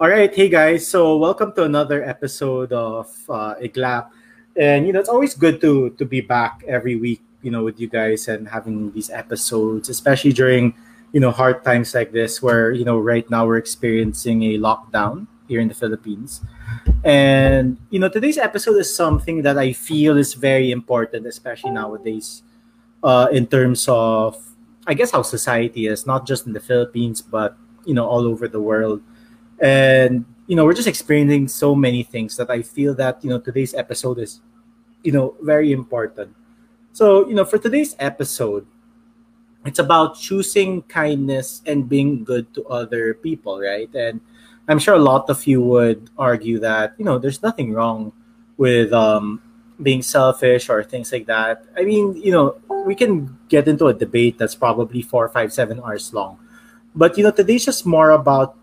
All right, hey guys. So welcome to another episode of uh, Iglap, and you know it's always good to to be back every week, you know, with you guys and having these episodes, especially during you know hard times like this, where you know right now we're experiencing a lockdown here in the Philippines, and you know today's episode is something that I feel is very important, especially nowadays, uh, in terms of I guess how society is, not just in the Philippines, but you know all over the world and you know we're just experiencing so many things that i feel that you know today's episode is you know very important. So you know for today's episode it's about choosing kindness and being good to other people right? And i'm sure a lot of you would argue that you know there's nothing wrong with um being selfish or things like that. I mean you know we can get into a debate that's probably four five seven hours long. But you know today's just more about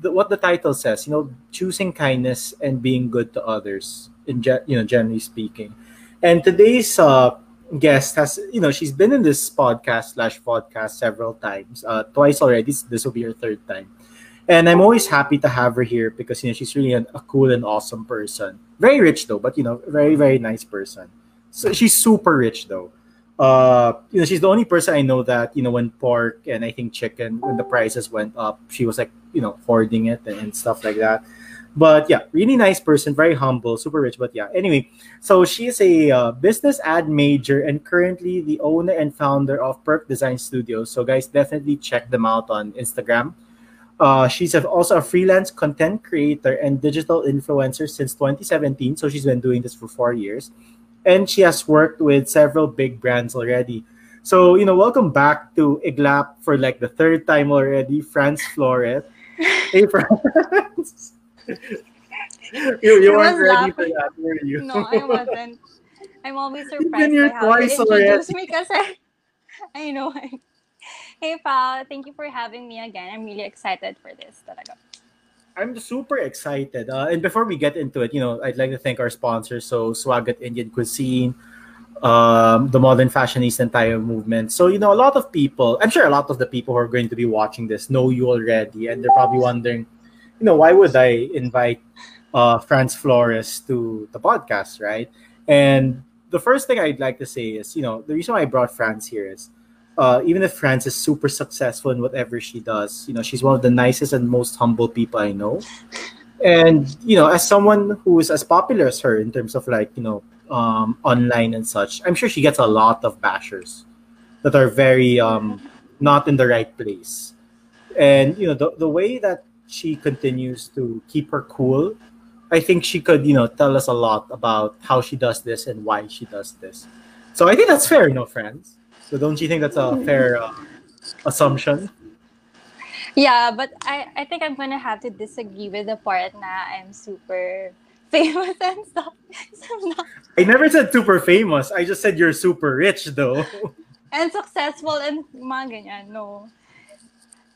the, what the title says, you know, choosing kindness and being good to others, in ge- you know, generally speaking. And today's uh, guest has, you know, she's been in this podcast slash podcast several times, uh, twice already. This, will be her third time. And I'm always happy to have her here because, you know, she's really an, a cool and awesome person. Very rich, though, but, you know, very, very nice person. So she's super rich, though uh you know she's the only person i know that you know when pork and i think chicken when the prices went up she was like you know hoarding it and, and stuff like that. But yeah really nice person very humble super rich but yeah. Anyway so she is a uh, business ad major and currently the owner and founder of perk design studios. So guys definitely check them out on instagram. Uh, she's also a freelance content creator and digital influencer since 2017 so she's been doing this for four years. And she has worked with several big brands already. So, you know, welcome back to Iglap for like the third time already, Franz Flores. Hey, Franz. you you weren't ready for that, were you? No, I wasn't. I'm always surprised by how you introduced me kasi I know. Hey, Pao, thank you for having me again. I'm really excited for this talaga. I'm super excited. Uh, and before we get into it, you know, I'd like to thank our sponsors. So Swagat Indian Cuisine, um, the Modern Fashionista entire movement. So, you know, a lot of people, I'm sure a lot of the people who are going to be watching this know you already. And they're probably wondering, you know, why would I invite uh, Franz Flores to the podcast, right? And the first thing I'd like to say is, you know, the reason why I brought Franz here is uh, even if Franz is super successful in whatever she does, you know, she's one of the nicest and most humble people I know. And you know, as someone who is as popular as her in terms of like you know um, online and such, I'm sure she gets a lot of bashers that are very um, not in the right place. And you know, the the way that she continues to keep her cool, I think she could you know tell us a lot about how she does this and why she does this. So I think that's fair, you know, friends. So don't you think that's a fair uh, assumption? Yeah, but I, I think I'm gonna have to disagree with the part na I'm super famous and stuff. So. I never said super famous. I just said you're super rich though. and successful and mga ganyan. No.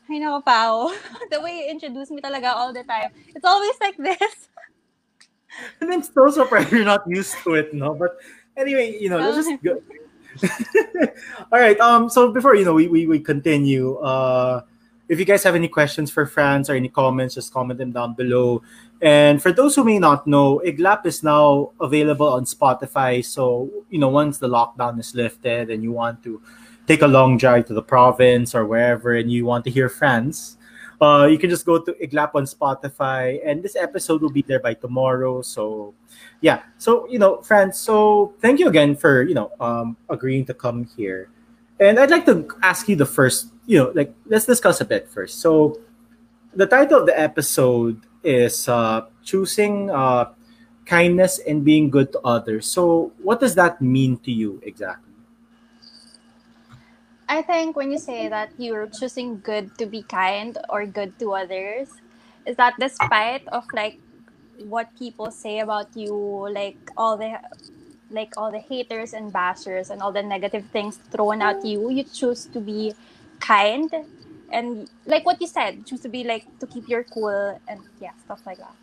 I know, Pao. The way you introduce me talaga all the time. It's always like this. and I'm so surprised you're not used to it, no? But anyway, you know, let's just go, All right. Um. So before you know, we we, we continue. Uh, if you guys have any questions for Franz or any comments, just comment them down below. And for those who may not know, Iglap is now available on Spotify. So you know, once the lockdown is lifted and you want to take a long drive to the province or wherever, and you want to hear Franz, uh, you can just go to Iglap on Spotify, and this episode will be there by tomorrow. So, yeah. So you know, Franz. So thank you again for you know um, agreeing to come here, and I'd like to ask you the first. You know, like let's discuss a bit first. So, the title of the episode is uh, choosing uh, kindness and being good to others. So, what does that mean to you exactly? I think when you say that you're choosing good to be kind or good to others, is that despite of like what people say about you, like all the like all the haters and bashers and all the negative things thrown at you, you choose to be kind and like what you said, choose to be like to keep your cool and yeah, stuff like that.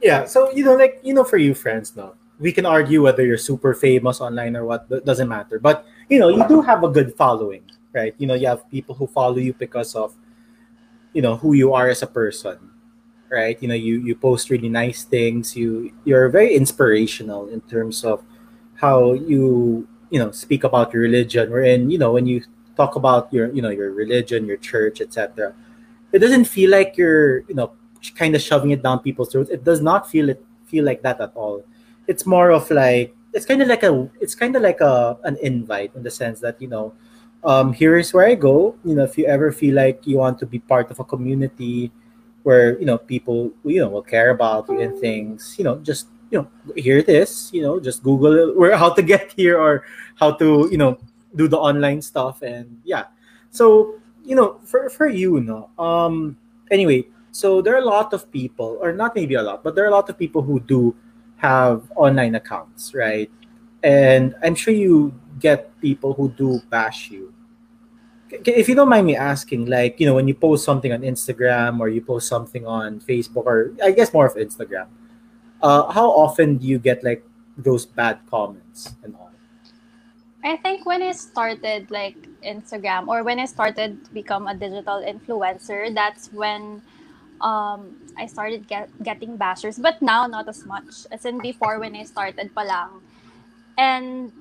Yeah, so you know, like you know, for you friends, no, we can argue whether you're super famous online or what doesn't matter. But you know you do have a good following right? You know you have people who follow you because of you know who you are as a person right? You know you you post really nice things. You you're very inspirational in terms of how you you know speak about your religion wherein you know when you talk about your you know your religion your church etc it doesn't feel like you're you know kind of shoving it down people's throats. It does not feel it feel like that at all. It's more of like it's kind of like a it's kind of like a an invite in the sense that you know um here's where i go. You know if you ever feel like you want to be part of a community where you know people you know will care about you and things you know just you know here it is you know just google where how to get here or how to you know do the online stuff and yeah. So you know for for you no um anyway so there are a lot of people or not maybe a lot but there are a lot of people who do have online accounts right? And i'm sure you get people who do bash you. If you don't mind me asking like you know when you post something on instagram or you post something on facebook or i guess more of instagram uh, how often do you get like those bad comments and all I think when I started like Instagram or when I started to become a digital influencer, that's when um, I started get, getting bashers. But now, not as much as in before when I started palang. And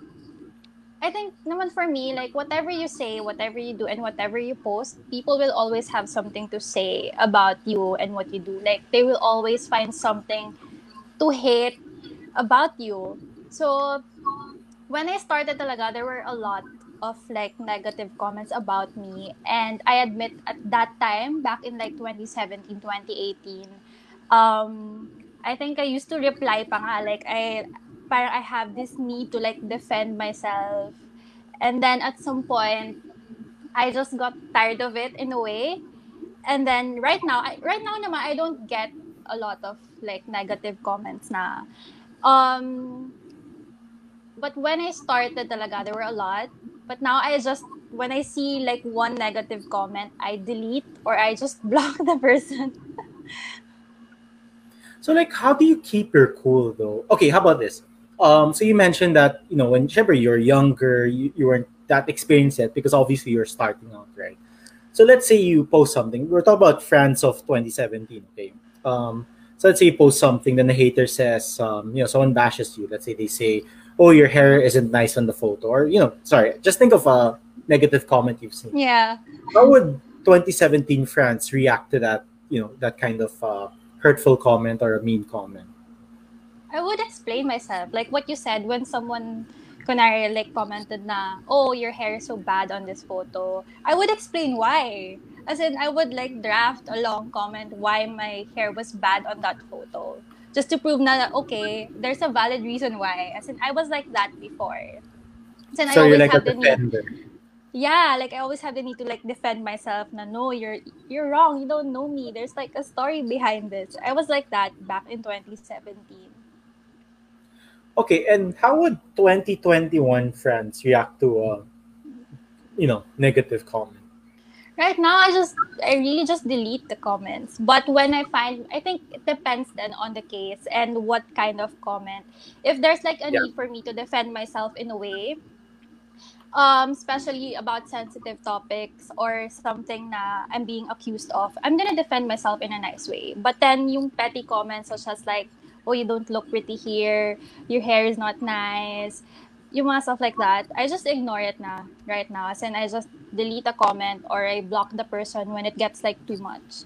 I think naman for me, like whatever you say, whatever you do, and whatever you post, people will always have something to say about you and what you do. Like they will always find something to hate about you. So when I started talaga, there were a lot of like negative comments about me. And I admit at that time, back in like 2017, 2018, um, I think I used to reply pa nga, like I, parang I have this need to like defend myself. And then at some point, I just got tired of it in a way. And then right now, I, right now naman, I don't get a lot of like negative comments na. Um, but when I started talaga, there were a lot. But now I just when I see like one negative comment, I delete or I just block the person. so like how do you keep your cool though? Okay, how about this? Um, so you mentioned that you know when you're younger, you, you weren't that experienced yet because obviously you're starting out, right? So let's say you post something. We're talking about Franz of 2017, okay? Um, so let's say you post something, then the hater says, um, you know, someone bashes you. Let's say they say, oh your hair isn't nice on the photo or you know sorry just think of a negative comment you've seen. Yeah. How would 2017 Franz react to that you know that kind of uh, hurtful comment or a mean comment? I would explain myself like what you said when someone kunari like commented na oh your hair is so bad on this photo. I would explain why. As in i would like draft a long comment why my hair was bad on that photo just to prove na okay, there's a valid reason why. As in, I was like that before. so I always like have the defender. need. Yeah, like I always have the need to like defend myself. Na no, you're you're wrong. You don't know me. There's like a story behind this. I was like that back in 2017. Okay, and how would 2021 friends react to a, you know, negative comment? Right now i just i really just delete the comments. But when i find i think it depends then on the case and what kind of comment. If there's like a yeah. need for me to defend myself in a way um especially about sensitive topics or something na i'm being accused of i'm gonna defend myself in a nice way. But then yung petty comments such as like oh you don't look pretty here. Your hair is not nice yung mga stuff like that, I just ignore it na right now. As in, I just delete a comment or I block the person when it gets like too much.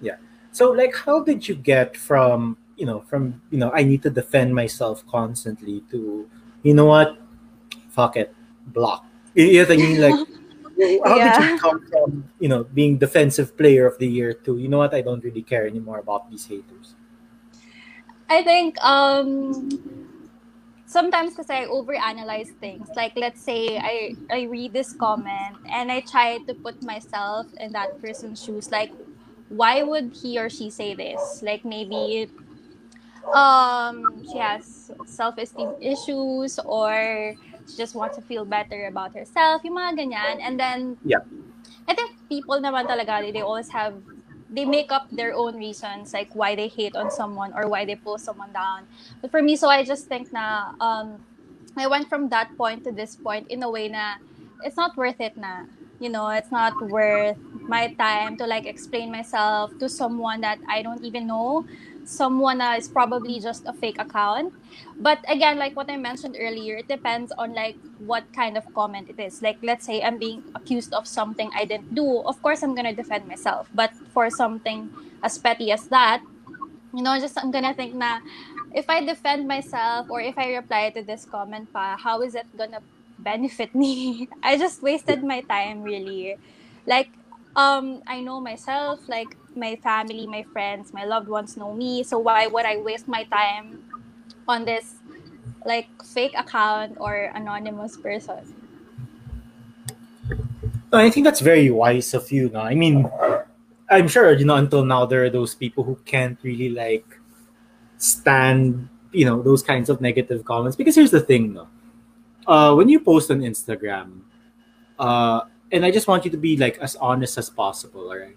Yeah. So like, how did you get from you know from you know I need to defend myself constantly to you know what, fuck it, block. You know what I mean? Like, how yeah. did you come from you know being defensive player of the year to you know what I don't really care anymore about these haters. I think um sometimes because I overanalyze things. Like let's say I I read this comment and I try to put myself in that person's shoes. Like, why would he or she say this? Like maybe um she has self-esteem issues or she just wants to feel better about herself, yung mga ganyan. And then yeah. I think people naman talaga, they always have they make up their own reasons like why they hate on someone or why they pull someone down. But for me so i just think na um i went from that point to this point in a way na it's not worth it na. You know it's not worth my time to like explain myself to someone that I don't even know, someone is probably just a fake account. But again, like what I mentioned earlier, it depends on like what kind of comment it is. Like let's say I'm being accused of something I didn't do. Of course I'm gonna defend myself. But for something as petty as that, you know, just I'm gonna think na if I defend myself or if I reply to this comment pa, how is it gonna benefit me? I just wasted my time really. Like um I know myself, like my family, my friends, my loved ones know me. So why would I waste my time on this like fake account or anonymous person? I think that's very wise of you. No, I mean, I'm sure you know until now there are those people who can't really like stand you know those kinds of negative comments because here's the thing though uh, when you post on instagram uh, and i just want you to be like as honest as possible all right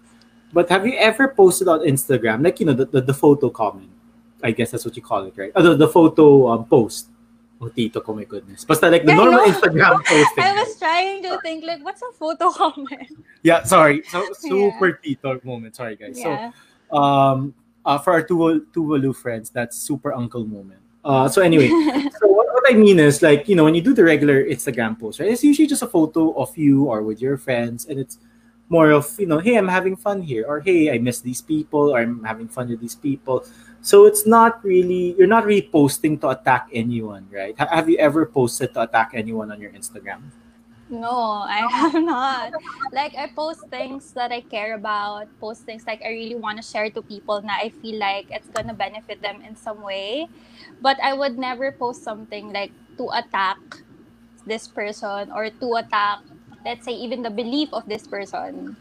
but have you ever posted on instagram like you know the, the, the photo comment i guess that's what you call it right oh, the, the photo um, post Oh, Tito, oh my goodness. Basta like the Yeah, I normal know. Instagram posting. I was trying to think like what's a photo comment? Yeah, sorry. So super Tito moment. Sorry, guys. Yeah. So um uh, for our two Tuvalu friends, that's super uncle moment. Uh, so anyway, so what, what I mean is like you know when you do the regular Instagram post, right? It's usually just a photo of you or with your friends, and it's more of you know, hey, I'm having fun here, or hey, I miss these people, or I'm having fun with these people. So it's not really you're not really posting to attack anyone, right? Have you ever posted to attack anyone on your Instagram? No, I have not. Like I post things that I care about, post things like I really want to share to people na I feel like it's gonna benefit them in some way. But I would never post something like to attack this person or to attack let's say even the belief of this person.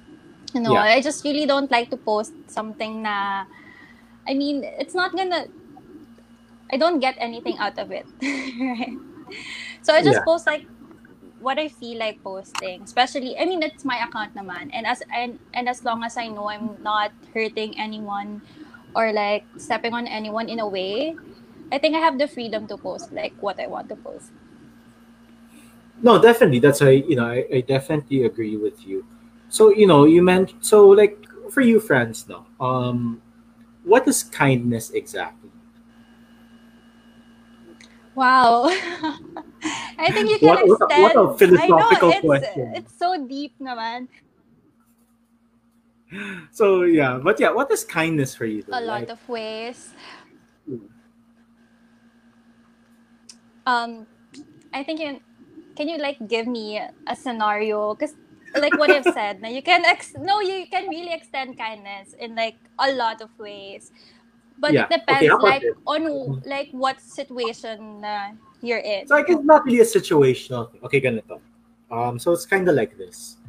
You know, Yeah. I just really don't like to post something na I mean, it's not gonna I don't get anything out of it. right? So I just Yeah. post like what I feel like posting. Especially, I mean, it's my account naman. And as and, and as long as I know I'm not hurting anyone or like stepping on anyone in a way, I think I have the freedom to post like what I want to post. No, definitely. That's why you know I, I definitely agree with you. So you know you meant so like for you friends though, um, what is kindness exactly? Wow. I think you can What- what a- extend. what a philosophical I know, it's, question. It's so deep naman. So yeah, but yeah, what is kindness for you? Though? a lot Like, of ways. Mm. Um, I think you can you like give me a scenario because like what I've said, now you can ex- no you can really extend kindness in like a lot of ways, but Yeah. it depends about like this? on like what situation uh, you're in. So like it's not really a situational thing. Okay, ganito. Um, so it's kind of like this.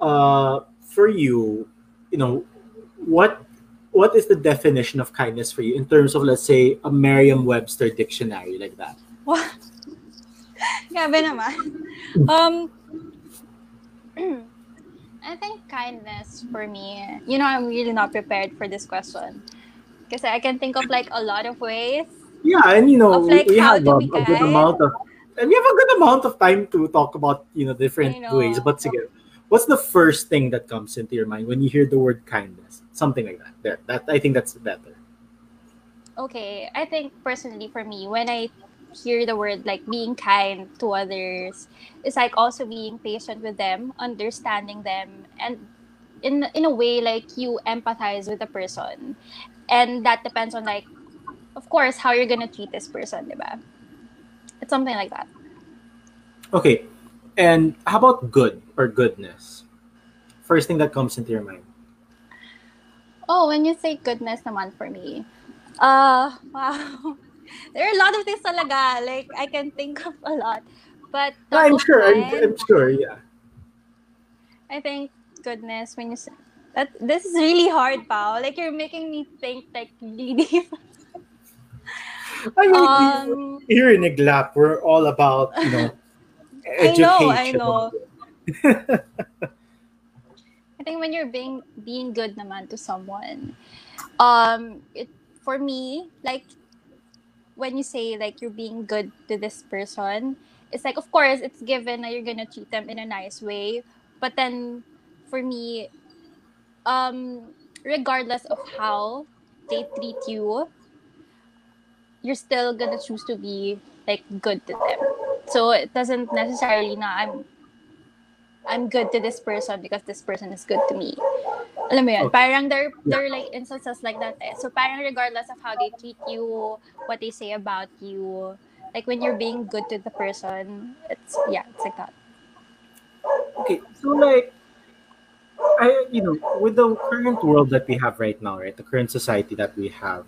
Uh, for you, you know, what what is the definition of kindness for you in terms of let's say a Merriam-Webster dictionary like that? What? Grabe naman. Um, I think kindness for me, you know, I'm really not prepared for this question. Because I can think of like a lot of ways. Yeah, and you know, Of, like, we how have a, a good amount of and we have a good amount of time to talk about you know different know. ways. But sige, what's the first thing that comes into your mind when you hear the word kindness? Something like that. There, that I think that's better. Okay, I think personally for me, when I hear the word like being kind to others, it's like also being patient with them, understanding them, and in in a way like you empathize with the person, and that depends on like, of course, how you're gonna treat this person, diba? It's something like that. Okay, and how about good or goodness? First thing that comes into your mind. Oh, when you say goodness naman for me, uh, wow. There are a lot of things talaga. Like, I can think of a lot. But top I'm sure. I'm, I'm sure. Yeah. I think goodness when you say that this is really hard, pal. Like you're making me think like really deep. I mean, Um, here in Iglap, we're all about you know I know, I know. I think when you're being being good naman to someone, um, it for me like when you say like you're being good to this person, it's like of course it's given that you're gonna treat them in a nice way, but then for me, um regardless of how they treat you you're still gonna choose to be like good to them so it doesn't necessarily na i'm i'm good to this person because this person is good to me alam mo yun, okay. parang there there are like instances like that eh. So parang regardless of how they treat you, what they say about you, like when you're being good to the person, it's yeah, it's like that. Okay, so like I you know, with the current world that we have right now, right? The current society that we have.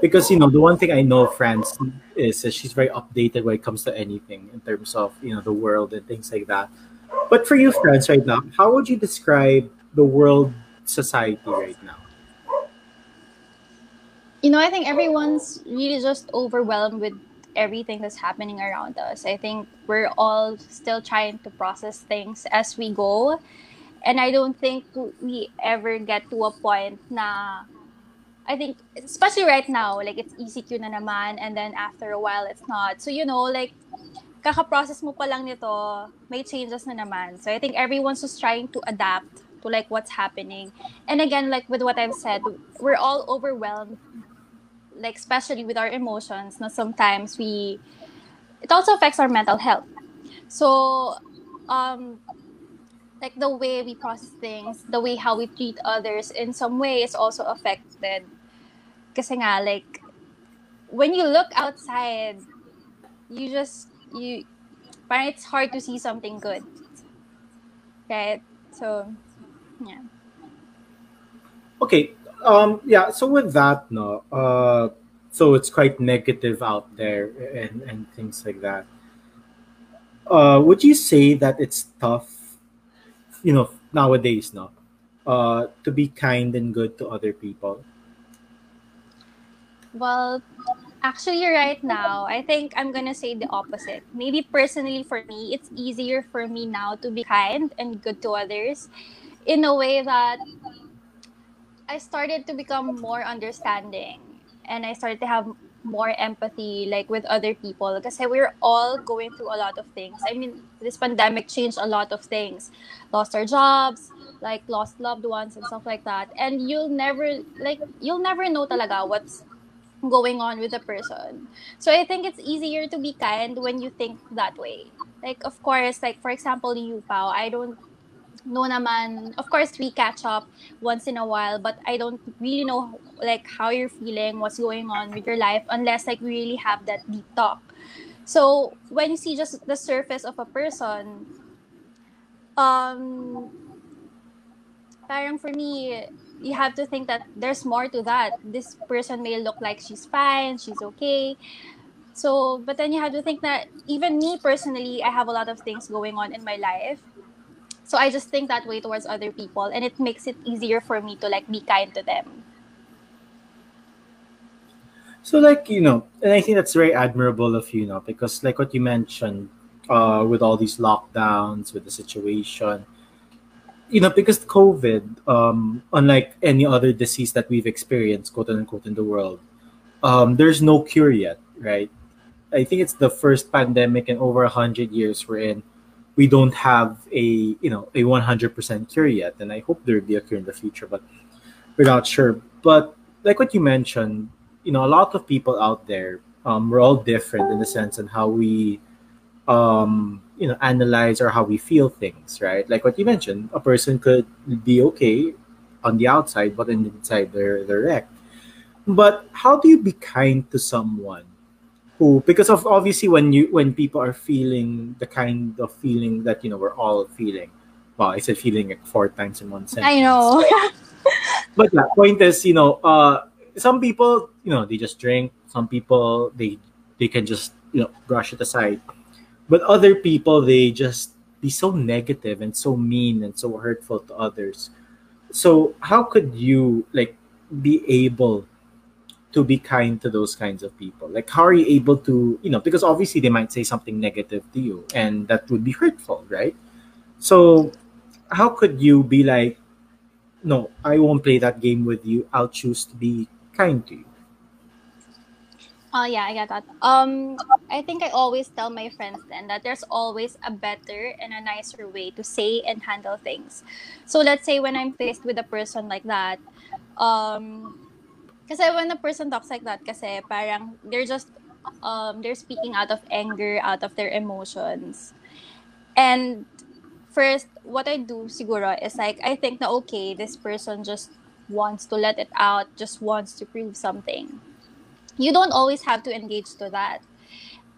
Because you know, the one thing I know Franz is that she's very updated when it comes to anything in terms of, you know, the world and things like that. But for you, Franz, right now, how would you describe the world society right now? You know, I think everyone's really just overwhelmed with everything that's happening around us. I think we're all still trying to process things as we go and I don't think we ever get to a point na I think especially right now like it's ECQ na naman and then after a while it's not. So you know like kaka-process mo pa lang nito may changes na naman. So I think everyone's just trying to adapt to like what's happening. And again like with what I've said we're all overwhelmed like especially with our emotions na sometimes we it also affects our mental health. So um like the way we process things, the way how we treat others in some way is also affected. Kasi nga, like, when you look outside, you just, you, parang it's hard to see something good. Right? So, yeah. Okay. Um, yeah, so with that, no, uh, so it's quite negative out there and, and things like that. Uh, would you say that it's tough you know nowadays no? Uh to be kind and good to other people? Well actually right now i think i'm gonna say the opposite. Maybe personally for me it's easier for me now to be kind and good to others in a way that i started to become more understanding and i started to have more empathy like with other people. Because we're all going through a lot of things. I mean this pandemic changed a lot of things. Lost our jobs like lost loved ones and stuff like that. And you'll never like you'll never know talaga what's going on with the person. So i think it's easier to be kind when you think that way. Like of course like for example you pao i don't no naman, of course, we catch up once in a while, but I don't really know like how you're feeling, what's going on with your life, unless like we really have that deep talk. So when you see just the surface of a person, um, parang for me, you have to think that there's more to that. This person may look like she's fine, she's okay. So, but then you have to think that even me personally, I have a lot of things going on in my life so i just think that way towards other people and it makes it easier for me to like be kind to them. So like you know and i think that's very admirable of you, you know because like what you mentioned uh with all these lockdowns with the situation you know because covid um unlike any other disease that we've experienced quote unquote in the world um there's no cure yet right? I think it's the first pandemic in over a hundred years we're in we don't have a you know a 100% cure yet and i hope there will be a cure in the future but we're not sure. But like what you mentioned you know a lot of people out there um, we're all different in the sense and how we um, you know analyze or how we feel things right? Like what you mentioned a person could be okay on the outside but the inside they're they're wrecked. But how do you be kind to someone who because of obviously when you when people are feeling the kind of feeling that you know we're all feeling well i said feeling like four times in one sentence. I know. But the point is you know uh some people you know they just drink. Some people they they can just you know brush it aside. But other people they just be so negative and so mean and so hurtful to others. So how could you like be able to be kind to those kinds of people? Like, how are you able to, you know, because obviously they might say something negative to you and that would be hurtful, right? So, how could you be like, no, I won't play that game with you. I'll choose to be kind to you? Oh yeah, I get that. Um, I think I always tell my friends then that there's always a better and a nicer way to say and handle things. So let's say when I'm faced with a person like that, um, kasi when a person talks like that, kasi parang they're just um they're speaking out of anger, out of their emotions, and first what I do siguro is like I think na okay, this person just wants to let it out, just wants to prove something. You don't always have to engage to that.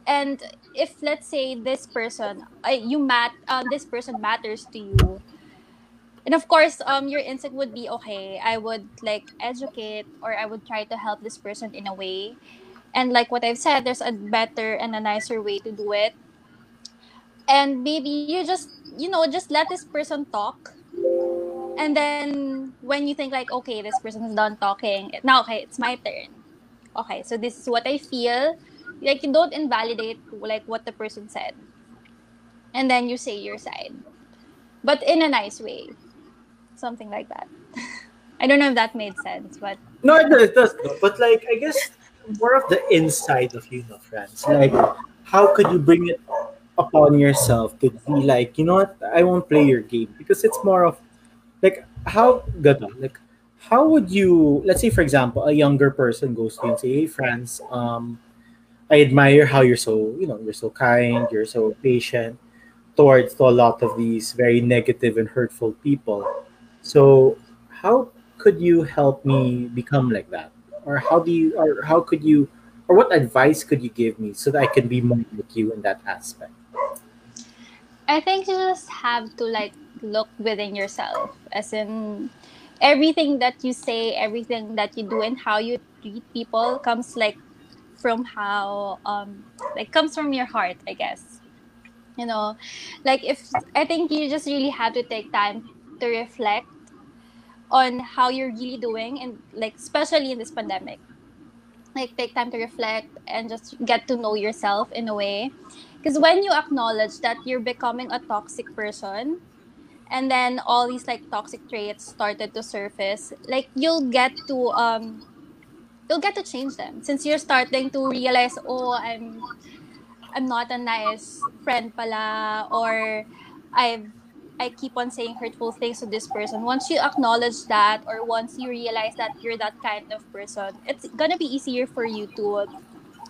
And if let's say this person uh, you mat um, this person matters to you and of course um your instinct would be okay i would like educate or i would try to help this person in a way and like what i've said there's a better and a nicer way to do it and maybe you just you know just let this person talk and then when you think like okay this person is done talking now okay it's my turn okay, so this is what I feel. Like you don't invalidate like what the person said. And then you say your side. But in a nice way. Something like that. I don't know if that made sense, but No, it does, it does. But like I guess more of the inside of you know friends. Like how could you bring it upon yourself to be like, you know what, I won't play your game because it's more of like how good like how would you let's say for example a younger person goes to you and say hey franz um i admire how you're so you know you're so kind you're so patient towards to a lot of these very negative and hurtful people so how could you help me become like that or how do you or how could you or what advice could you give me so that i can be more like you in that aspect I think you just have to like look within yourself as in everything that you say, everything that you do, and how you treat people comes like from how um like comes from your heart, I guess. You know, like if I think you just really have to take time to reflect on how you're really doing, and like especially in this pandemic, like take time to reflect and just get to know yourself in a way. Because when you acknowledge that you're becoming a toxic person, and then all these like toxic traits started to surface like you'll get to um you'll get to change them since you're starting to realize oh i'm i'm not a nice friend pala or i've I keep on saying hurtful things to this person. Once you acknowledge that, or once you realize that you're that kind of person, it's gonna be easier for you to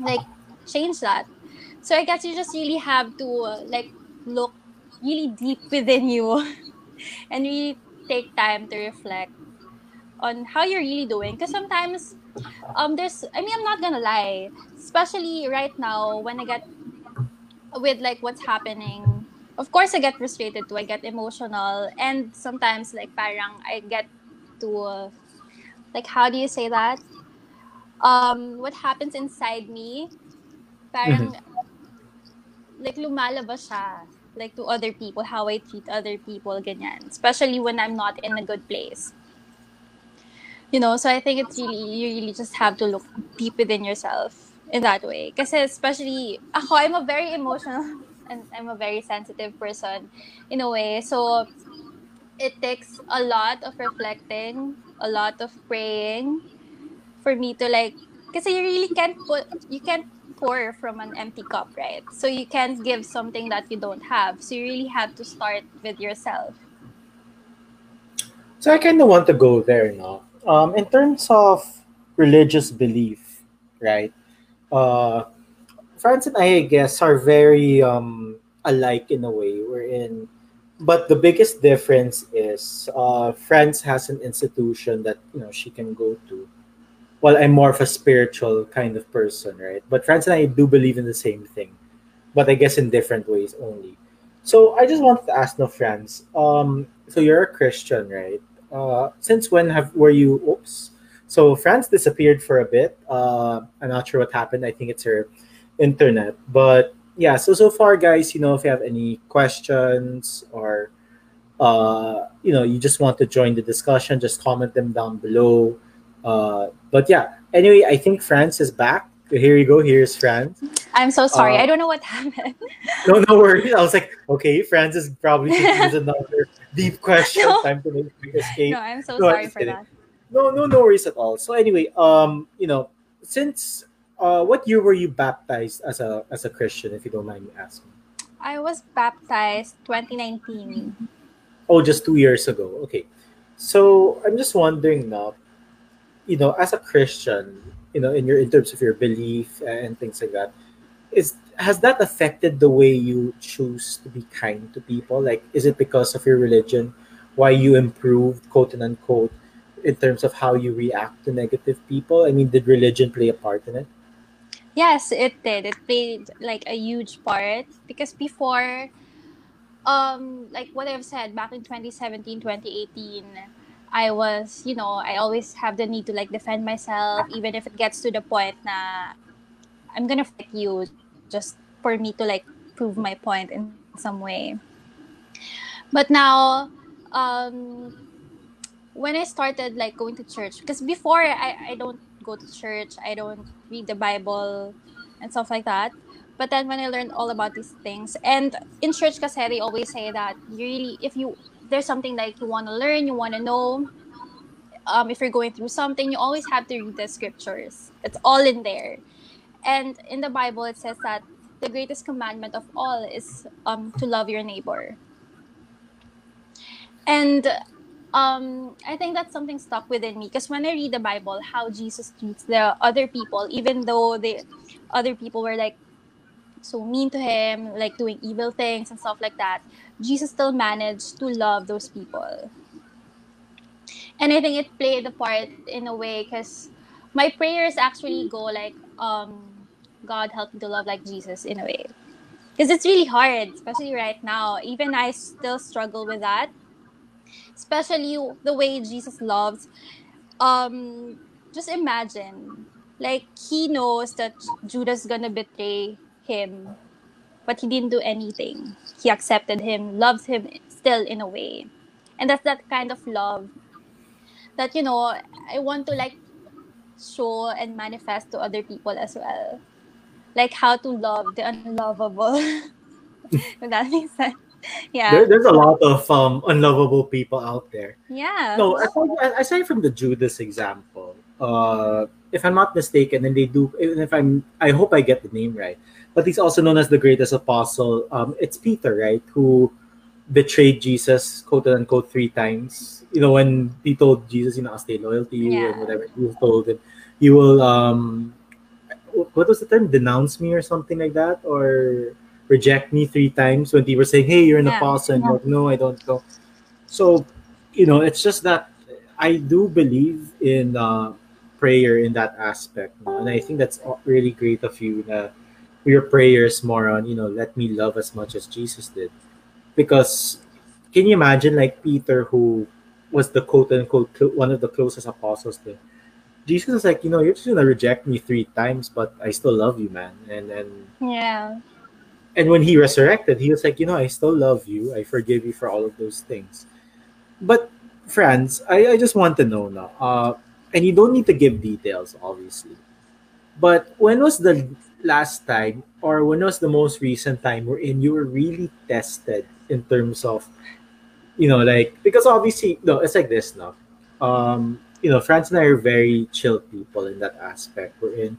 like change that. So I guess you just really have to like look really deep within you and really take time to reflect on how you're really doing because sometimes um there's i mean i'm not gonna lie especially right now when i get with like what's happening of course i get frustrated too i get emotional and sometimes like parang i get to uh, like how do you say that um what happens inside me parang like lumalabas siya like to other people, how I treat other people, ganyan. Especially when I'm not in a good place. You know, so I think it's really, you really just have to look deep within yourself in that way. Because especially, ako, I'm a very emotional and I'm a very sensitive person in a way. So it takes a lot of reflecting, a lot of praying for me to like, because you really can't put, you can't pour from an empty cup, right? So you can't give something that you don't have. So you really have to start with yourself. So I kind of want to go there now. Um, in terms of religious belief, right? Uh, Franz and I, I guess, are very um, alike in a way. We're in, but the biggest difference is uh, Franz has an institution that you know she can go to, well, I'm more of a spiritual kind of person, right? But Franz and I do believe in the same thing, but I guess in different ways only. So I just wanted to ask, no, Franz. Um, so you're a Christian, right? Uh, since when have were you? Oops. So Franz disappeared for a bit. Uh, I'm not sure what happened. I think it's her internet, but yeah. So so far, guys, you know, if you have any questions or uh, you know, you just want to join the discussion, just comment them down below. Uh, but yeah, anyway, I think Franz is back. Here you go. Here's Franz. I'm so sorry. Uh, I don't know what happened. no, no worries. I was like, okay, Franz is probably another deep question. No. Time to make escape. No, I'm so no, sorry for that. No, no, no worries at all. So anyway, um, you know, since uh, what year were you baptized as a as a Christian, if you don't mind me asking? I was baptized 2019. Oh, just two years ago. Okay. So I'm just wondering now, you know, as a Christian, you know, in your in terms of your belief and things like that, is has that affected the way you choose to be kind to people? Like, is it because of your religion, why you improved, quote and unquote, in terms of how you react to negative people? I mean, did religion play a part in it? Yes, it did. It played like a huge part because before, um, like what I've said back in 2017, 2018, I was, you know, I always have the need to like defend myself, even if it gets to the point na I'm gonna fight you just for me to like prove my point in some way. But now, um, when I started like going to church, because before I, I don't go to church, I don't read the Bible and stuff like that. But then when I learned all about these things, and in church, kasi they always say that you really, if you there's something like you want to learn, you want to know, um, if you're going through something, you always have to read the scriptures. It's all in there. And in the Bible, it says that the greatest commandment of all is um, to love your neighbor. And um, I think that's something stuck within me because when I read the Bible, how Jesus treats the other people, even though the other people were like so mean to him, like doing evil things and stuff like that, Jesus still managed to love those people. And I think it played a part in a way because my prayers actually go like, um, God help me to love like Jesus in a way. Because it's really hard, especially right now. Even I still struggle with that. Especially the way Jesus loves. Um, just imagine, like he knows that Judas gonna betray him, but he didn't do anything. He accepted him, loves him still in a way, and that's that kind of love that you know I want to like show and manifest to other people as well like how to love the unlovable. if that makes sense. Yeah. There, there's a lot of um, unlovable people out there. Yeah. No, aside, aside from the Judas example, uh, if I'm not mistaken, and they do, even if I'm, I hope I get the name right, but he's also known as the greatest apostle. Um, it's Peter, right, who betrayed Jesus, quote unquote, three times. You know, when he told Jesus, you know, I'll stay loyal to you Yeah. and whatever he told him, you will um what was the term denounce me or something like that or reject me three times when people were saying hey you're an Yeah. apostle and you're like, no i don't go so you know it's just that i do believe in uh, prayer in that aspect no? and i think that's really great of you your prayers more on you know let me love as much as jesus did because can you imagine like peter who was the quote unquote clo- one of the closest apostles to Jesus is like, you know, you're just gonna reject me three times, but I still love you, man. And and Yeah. And when he resurrected, he was like, you know, I still love you. I forgive you for all of those things. But friends, I, I just want to know now. Uh, and you don't need to give details, obviously. But when was the last time, or when was the most recent time wherein you were really tested in terms of, you know, like because obviously, no, it's like this now. Um, you know, Franz and I are very chill people in that aspect. We're in,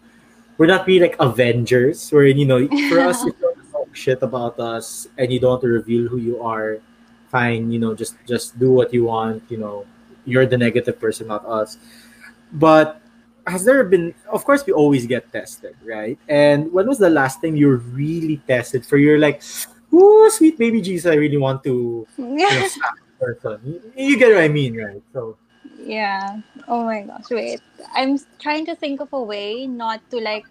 we're not really like Avengers. We're in, you know, for us, shit about us and you don't reveal who you are, fine. You know, just just do what you want. You know, you're the negative person, not us. But has there been? Of course, we always get tested, right? And when was the last time you really tested for your like, oh, sweet baby Jesus, I really want to you know, slap person. You get what I mean, right? So. yeah. Oh my gosh. Wait. I'm trying to think of a way not to like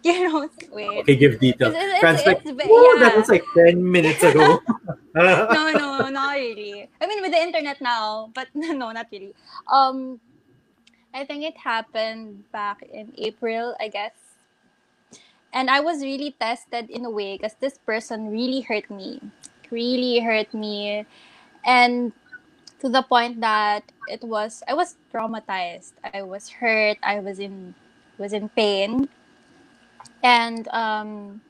you know wait. Okay, give details. It's- it's- Fran's like, it's ve- "Whoa, that was like 10 minutes ago. no, no, not really. I mean, with the internet now, but no, not really. Um, I think it happened back in April, I guess. And I was really tested in a way because this person really hurt me, really hurt me, and to the point that it was I was traumatized. I was hurt. I was in was in pain, and um,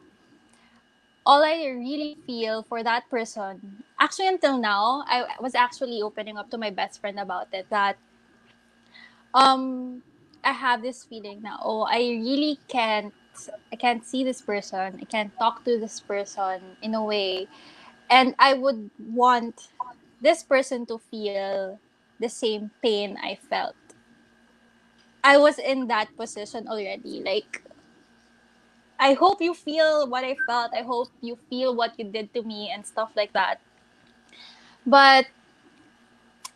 all I really feel for that person, actually until now, I was actually opening up to my best friend about it. That um, I have this feeling now. Oh, I really can't. I can't see this person. I can't talk to this person in a way, and I would want this person to feel the same pain I felt. I was in that position already. Like, I hope you feel what I felt. I hope you feel what you did to me and stuff like that. But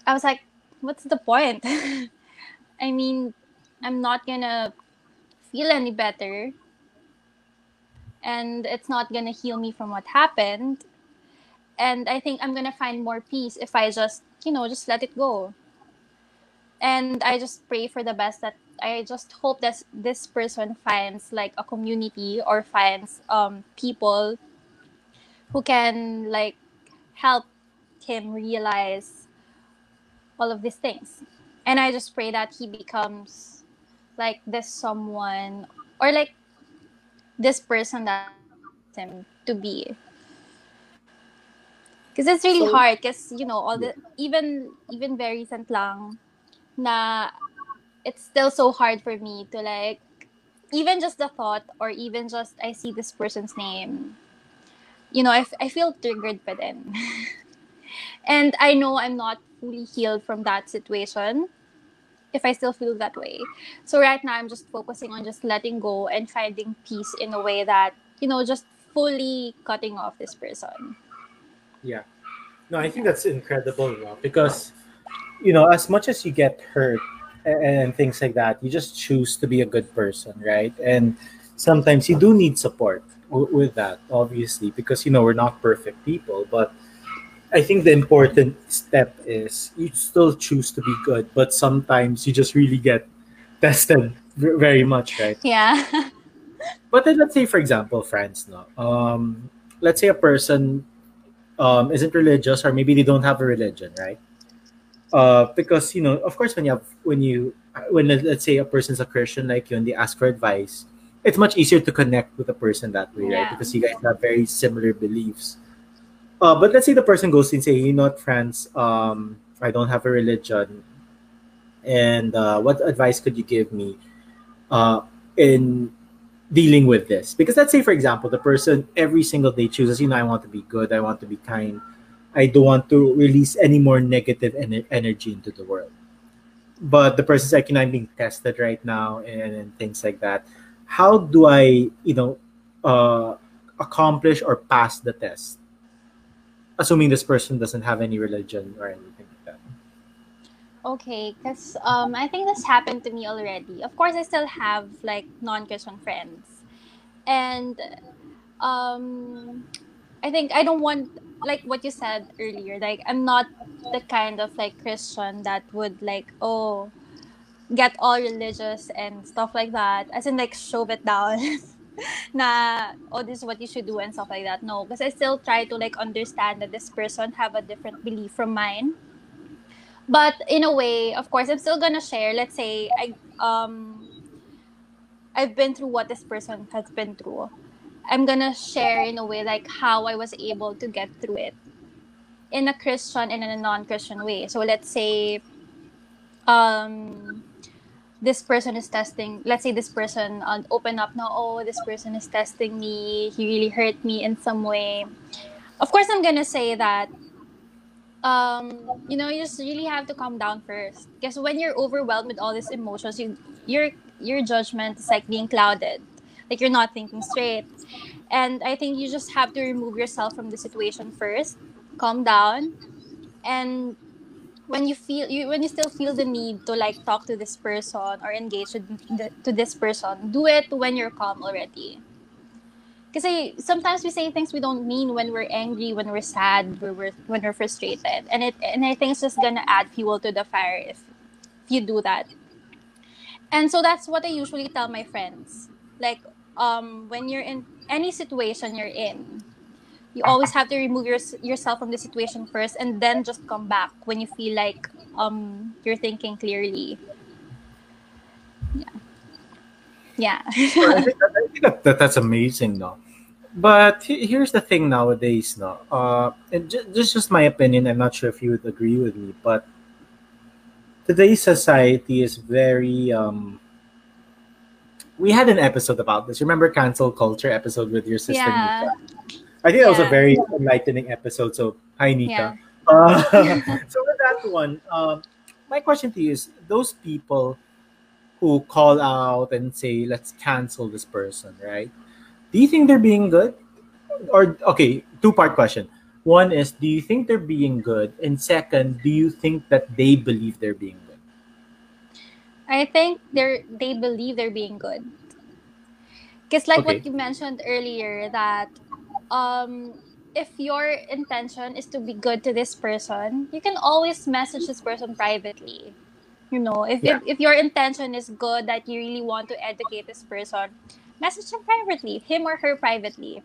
I was like, what's the point? I mean, I'm not gonna feel any better. And it's not gonna heal me from what happened. And I think I'm gonna find more peace if I just, you know, just let it go. And I just pray for the best that I just hope that this person finds like a community or finds um people who can like help him realize all of these things. And I just pray that he becomes like this someone or like this person that him to be because it's really so, hard because you know all the even even very recent lang na it's still so hard for me to like even just the thought or even just I see this person's name you know I, I feel triggered by them and I know I'm not fully healed from that situation if I still feel that way. So right now I'm just focusing on just letting go and finding peace in a way that, you know, just fully cutting off this person. Yeah. No, I think that's incredible, you know, because you know, as much as you get hurt and things like that, you just choose to be a good person, right? And sometimes you do need support with that, obviously, because you know we're not perfect people, but I think the important step is you still choose to be good, but sometimes you just really get tested very much, right? Yeah. but then let's say, for example, Franz, no, um, let's say a person um, isn't religious, or maybe they don't have a religion, right? Uh, because you know, of course, when you have when you when let's say a person's a Christian like you and they ask for advice, it's much easier to connect with a person that way, yeah. right? Because you guys have very similar beliefs. Uh, but let's say the person goes and say, you know what, Franz, um, I don't have a religion. And uh, what advice could you give me uh, in dealing with this? Because let's say, for example, the person every single day chooses, you know, I want to be good, I want to be kind, I don't want to release any more negative en- energy into the world. But the person's like, you know, I'm being tested right now and, and things like that. How do I, you know, uh, accomplish or pass the test? assuming this person doesn't have any religion or anything like that. Okay, because um, I think this happened to me already. Of course, I still have like non-Christian friends, and um, I think I don't want like what you said earlier. Like I'm not the kind of like Christian that would like oh get all religious and stuff like that, as in like shove it down. na oh this is what you should do and stuff like that no because i still try to like understand that this person have a different belief from mine but in a way of course i'm still gonna share let's say i um i've been through what this person has been through i'm gonna share in a way like how i was able to get through it in a christian and in a non-christian way. So let's say um this person is testing let's say this person uh, open up now oh this person is testing me. He really hurt me in some way. Of course i'm gonna say that um, you know you just really have to calm down first. Because when you're overwhelmed with all these emotions you your your judgment is like being clouded like you're not thinking straight. And i think you just have to remove yourself from the situation first. Calm down. And when you feel you when you still feel the need to like talk to this person or engage with the, to this person do it when you're calm already. Because sometimes we say things we don't mean when we're angry when we're sad when we're when we're frustrated. And it and i think it's just gonna add fuel to the fire if if you do that. And so that's what i usually tell my friends. Like um when you're in any situation you're in you always have to remove your, yourself from the situation first and then just come back when you feel like um you're thinking clearly. Yeah. Yeah. I think, that, that's amazing no? But here's the thing nowadays no? Uh and just, this is just my opinion i'm not sure if you would agree with me but today's society is very um we had an episode about this. Remember cancel culture episode with your sister Yeah. Nika? I think that was a very enlightening episode. So hi Nika. Yeah. Uh, so with that one, um, my question to you is: those people who call out and say, "Let's cancel this person," right? Do you think they're being good? Or okay, two part question. One is, do you think they're being good? And second, do you think that they believe they're being good? I think they're they believe they're being good. Because like what you mentioned earlier that um if your intention is to be good to this person, you can always message this person privately. You know, if, Yeah. if if your intention is good that you really want to educate this person, message him privately, him or her privately.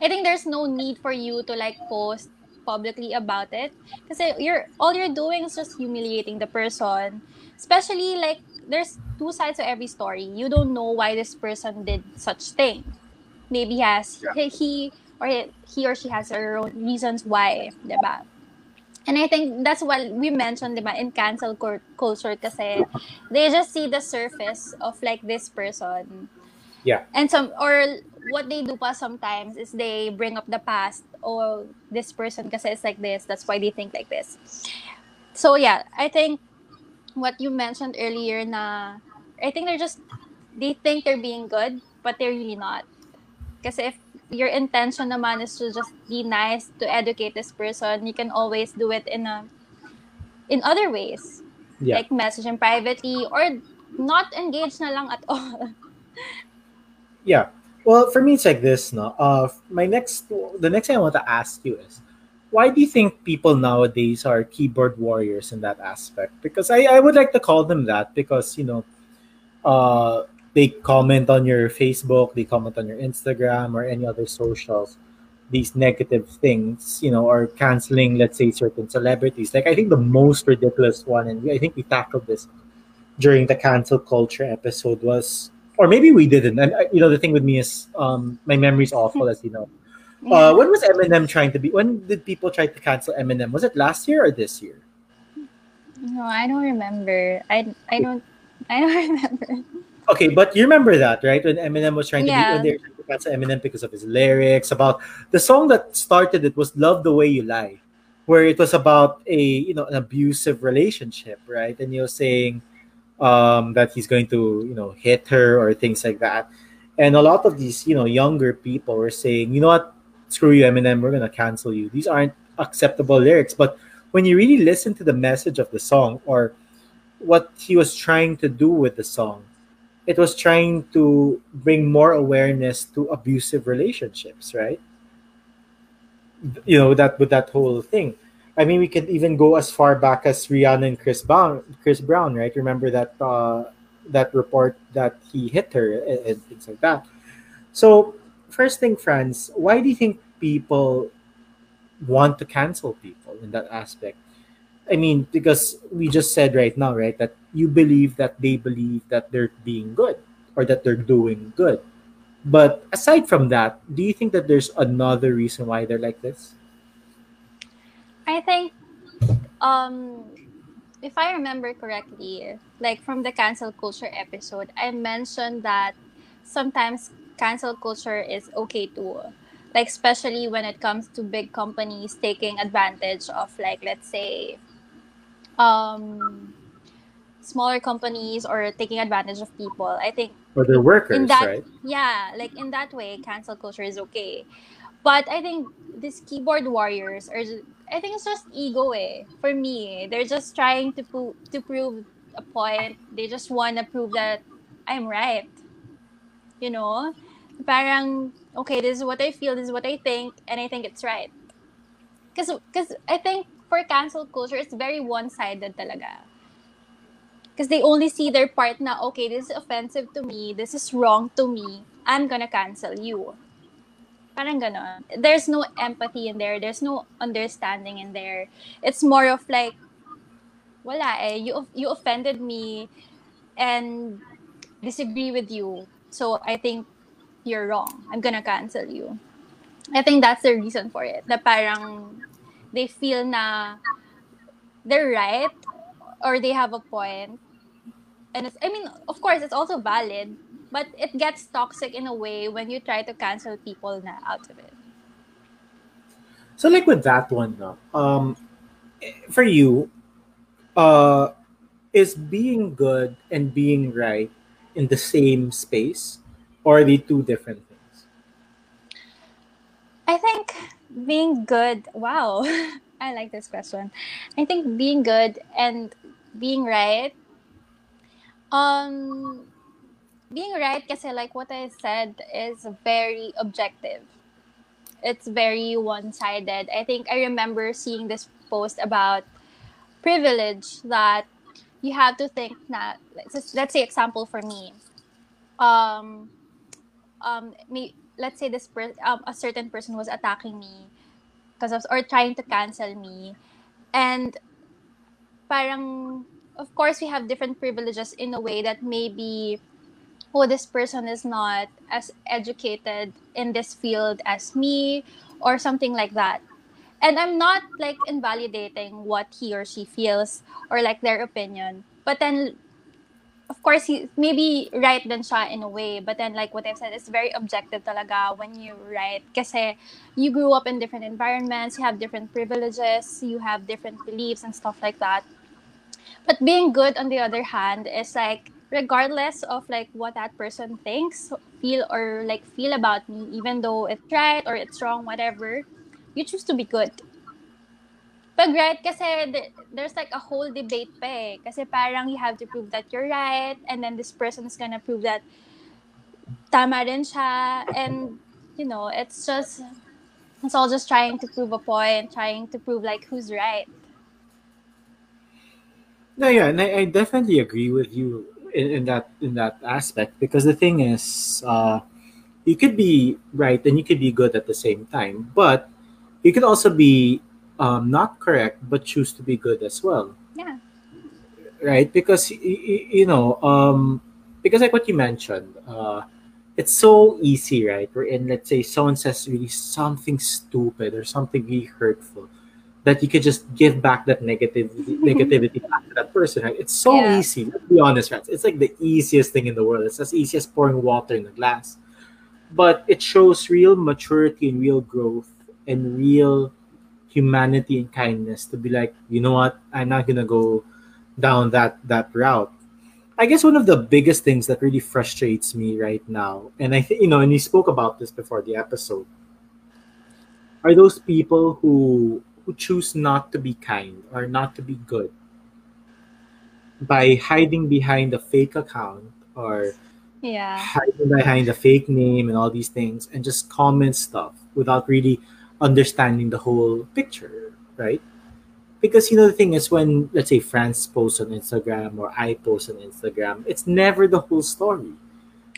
I think there's no need for you to like post publicly about it because you're all you're doing is just humiliating the person especially like there's two sides to every story. You don't know why this person did such thing. Maybe he has Yeah. he, he or he, he or she has their own reasons why diba? And I think that's what we mentioned diba, in cancel culture kasi they just see the surface of like this person. Yeah. and some or what they do pa sometimes is they bring up the past oh this person kasi is like this that's why they think like this. So yeah i think what you mentioned earlier na i think they're just they think they're being good but they're really not kasi if your intention naman is to just be nice to educate this person you can always do it in a in other ways Yeah. like message him privately or not engage na lang at all Yeah. Well, for me, it's like this. No. Uh, my next, the next thing I want to ask you is, why do you think people nowadays are keyboard warriors in that aspect? Because I, I would like to call them that because you know, uh, they comment on your Facebook, they comment on your Instagram or any other socials, these negative things, you know, or canceling, let's say, certain celebrities. Like I think the most ridiculous one, and I think we tackled this during the cancel culture episode was or maybe we didn't. And uh, you know, the thing with me is, um, my memory's awful, as you know. Uh, when was Eminem trying to be? When did people try to cancel Eminem? Was it last year or this year? No, I don't remember. I I don't I don't remember. Okay, but you remember that, right? When Eminem was trying to be, when they were trying to cancel Eminem because of his lyrics about the song that started it was "Love the Way You Lie," where it was about a you know an abusive relationship, right? And you're saying um, that he's going to you know hit her or things like that. And a lot of these you know younger people were saying, you know what, screw you, Eminem, we're gonna cancel you. These aren't acceptable lyrics. But when you really listen to the message of the song or what he was trying to do with the song, it was trying to bring more awareness to abusive relationships, right? You know that with that whole thing. I mean, we could even go as far back as Rihanna and Chris Brown. Chris Brown, right? Remember that uh, that report that he hit her and, and things like that. So, first thing, Franz, why do you think people want to cancel people in that aspect? I mean, because we just said right now, right, that you believe that they believe that they're being good or that they're doing good. But aside from that, do you think that there's another reason why they're like this? I think um if I remember correctly, like from the cancel culture episode, I mentioned that sometimes cancel culture is okay too. Like especially when it comes to big companies taking advantage of like let's say um smaller companies or taking advantage of people. I think Or they're workers, in that right? yeah like in that way cancel culture is okay but i think these keyboard warriors are ju- i think it's just ego eh for me they're just trying to pro- to prove a point they just want to prove that i'm right you know parang okay this is what i feel this is what i think and i think it's right. Because because i think for cancel culture it's very one-sided talaga. Because they only see their part na okay this is offensive to me this is wrong to me i'm gonna cancel you. Parang ganon. There's no empathy in there there's no understanding in there. It's more of like wala eh you you offended me and disagree with you. So i think you're wrong. I'm gonna cancel you. I think that's the reason for it. Na parang they feel na they're right or they have a point. And it's, i mean of course it's also valid but it gets toxic in a way when you try to cancel people na out of it. So like with that one, um, for you, uh, is being good and being right in the same space, or are they two different things? I think being good. Wow, I like this question. I think being good and being right. Um, being right kasi like what I said is very objective. It's very one-sided. I think I remember seeing this post about privilege that you have to think that let's, let's say example for me. Um um me let's say this per, um, a certain person was attacking me because of or trying to cancel me and parang of course we have different privileges in a way that maybe oh, this person is not as educated in this field as me or something like that. And I'm not like invalidating what he or she feels or like their opinion. But then of course he maybe right then siya in a way but then like what I've said it's very objective talaga when you write. Kasi you grew up in different environments you have different privileges you have different beliefs and stuff like that. But being good on the other hand is like regardless of like what that person thinks feel or like feel about me even though it's right or it's wrong whatever you choose to be good pag right kasi there's like a whole debate pa eh. kasi parang you have to prove that you're right and then this person is gonna prove that tama rin siya and you know it's just it's all just trying to prove a point trying to prove like who's right no yeah and I, I definitely agree with you in, in that in that aspect because the thing is uh, you could be right and you could be good at the same time but you could also be um, not correct but choose to be good as well yeah right because you, know um, because like what you mentioned uh, it's so easy right we're in let's say someone says really something stupid or something really hurtful that you could just give back that negative negativity back to that person. Right? It's so yeah. easy. Let's be honest, right? It's like the easiest thing in the world. It's as easy as pouring water in a glass. But it shows real maturity and real growth and real humanity and kindness to be like, you know what, I'm not gonna go down that that route. I guess one of the biggest things that really frustrates me right now, and I think you know, and we spoke about this before the episode, are those people who who choose not to be kind or not to be good by hiding behind a fake account or yeah hiding behind a fake name and all these things and just comment stuff without really understanding the whole picture right? Because you know the thing is when let's say Franz posts on Instagram or I post on Instagram it's never the whole story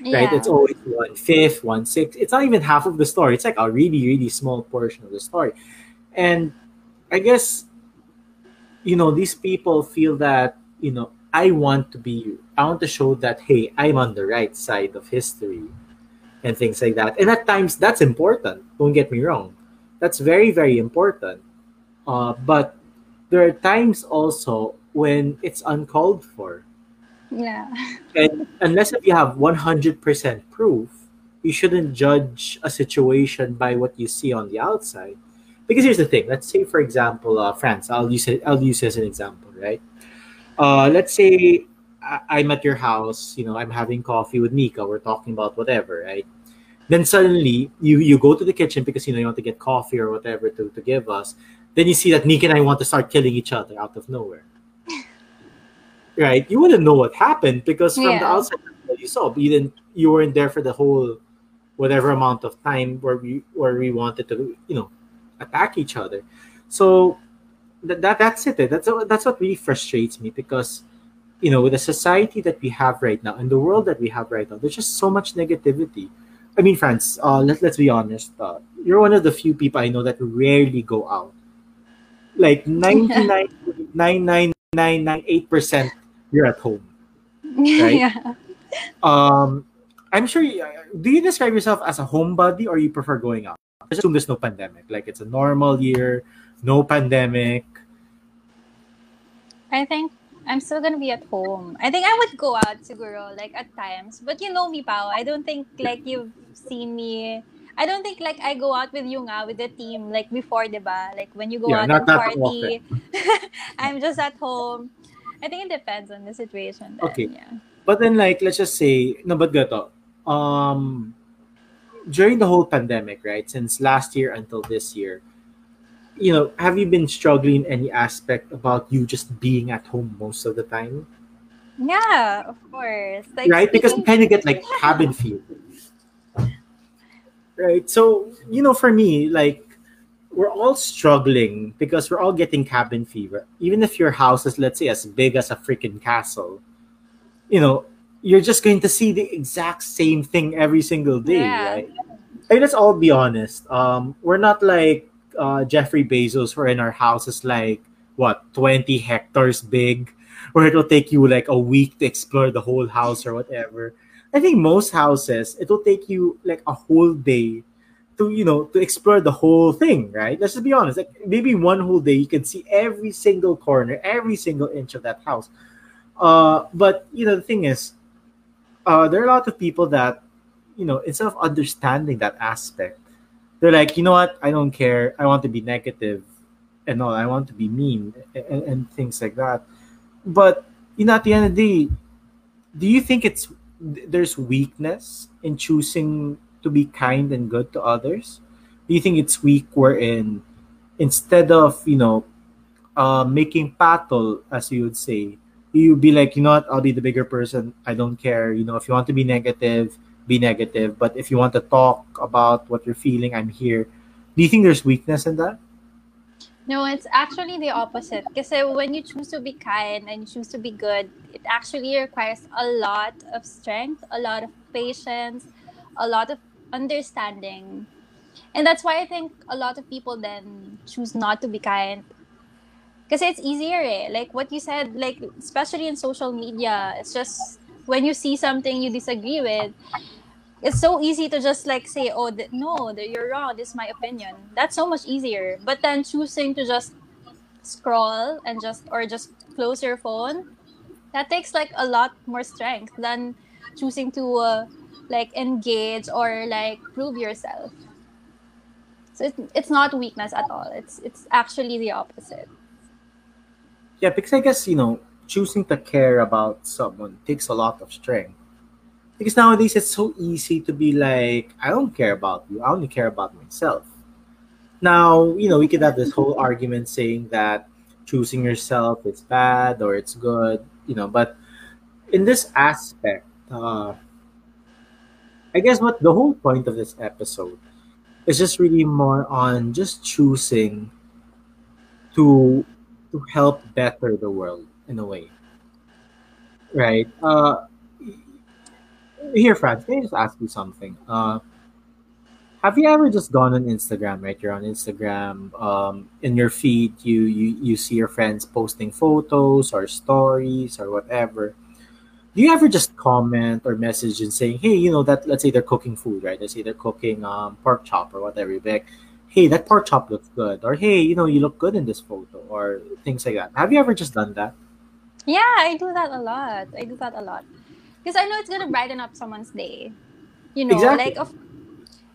right? Yeah. it's always one fifth one sixth it's not even half of the story. It's like a really really small portion of the story. And I guess you know these people feel that you know I want to be I want to show that hey I'm on the right side of history and things like that. And at times that's important. Don't get me wrong that's very very important. Uh, but there are times also when it's uncalled for. Yeah. And unless if you have 100% proof you shouldn't judge a situation by what you see on the outside. Because here's the thing. Let's say for example uh, Franz. I'll use it i'll use it as an example right? Uh, let's say I- am at your house you know i'm having coffee with nika we're talking about whatever right then suddenly you you go to the kitchen because you know you want to get coffee or whatever to, to give us then you see that Nick and i want to start killing each other out of nowhere right you wouldn't know what happened because from yeah. the outside you saw you didn't you weren't there for the whole whatever amount of time where we where we wanted to you know attack each other. So that, that that's it. That's that's what really frustrates me because you know with the society that we have right now and the world that we have right now, there's just so much negativity. I mean, Franz. Uh, let let's be honest. Uh, you're one of the few people I know that rarely go out. Like ninety nine nine nine nine nine eight percent, you're at home. Right? yeah. Um, I'm sure. You, do you describe yourself as a homebody or you prefer going out? assume there's no pandemic. Like it's a normal year, no pandemic. I think I'm still gonna be at home. I think I would go out siguro, like at times. But you know me, Pao. I don't think like you've seen me. I don't think like I go out with you nga, with the team like before, diba? Like when you go Yeah, out and party, I'm just at home. I think it depends on the situation. Then, Okay. Yeah. But then, like, let's just say, no, but gato, um, during the whole pandemic, right, since last year until this year, you know, have you been struggling any aspect about you just being at home most of the time? Yeah, of course. Like right? Because you kind of get like cabin fever. Right. So, you know, for me, like, we're all struggling because we're all getting cabin fever. Even if your house is, let's say, as big as a freaking castle, you know, you're just going to see the exact same thing every single day, Yeah. right? Hey, let's all be honest. Um, we're not like uh, Jeffrey Bezos, where in our house is like what twenty hectares big, where it'll take you like a week to explore the whole house or whatever. I think most houses it'll take you like a whole day to you know to explore the whole thing, right? Let's just be honest. Like maybe one whole day you can see every single corner, every single inch of that house. Uh, but you know the thing is, uh, there are a lot of people that you know instead of understanding that aspect, they're like, you know what? I don't care. I want to be negative, and all. I want to be mean and, and things like that. But you know, at the end of the day, do you think it's there's weakness in choosing to be kind and good to others? Do you think it's weak wherein instead of you know uh, making battle, as you would say, you'd be like, you know what? I'll be the bigger person. I don't care. You know, if you want to be negative, be negative. But if you want to talk about what you're feeling, I'm here. Do you think there's weakness in that? No, it's actually the opposite. Because when you choose to be kind and you choose to be good, it actually requires a lot of strength, a lot of patience, a lot of understanding. And that's why I think a lot of people then choose not to be kind. Because it's easier, eh? Like what you said, like, especially in social media, it's just when you see something you disagree with, it's so easy to just like say, "Oh, th- no, th- you're wrong. This is my opinion." That's so much easier. But then choosing to just scroll and just or just close your phone, that takes like a lot more strength than choosing to uh, like engage or like prove yourself. So it, it's not weakness at all. It's it's actually the opposite. Yeah, because I guess you know choosing to care about someone takes a lot of strength. Because nowadays it's so easy to be like, I don't care about you. I only care about myself. Now, you know, we could have this whole argument saying that choosing yourself is bad or it's good, you know, but in this aspect, uh, I guess what the whole point of this episode is just really more on just choosing to to help better the world in a way. Right? Uh here, Franz, can I just ask you something? Uh have you ever just gone on Instagram, right? You're on Instagram, um, in your feed, you, you you see your friends posting photos or stories or whatever. Do you ever just comment or message and saying, hey, you know, that let's say they're cooking food, right? Let's say they're cooking um, pork chop or whatever. You're like, hey, that pork chop looks good. Or hey, you know, you look good in this photo or things like that. Have you ever just done that? Yeah, I do that a lot. I do that a lot because I know it's gonna brighten up someone's day. You know, Exactly. like of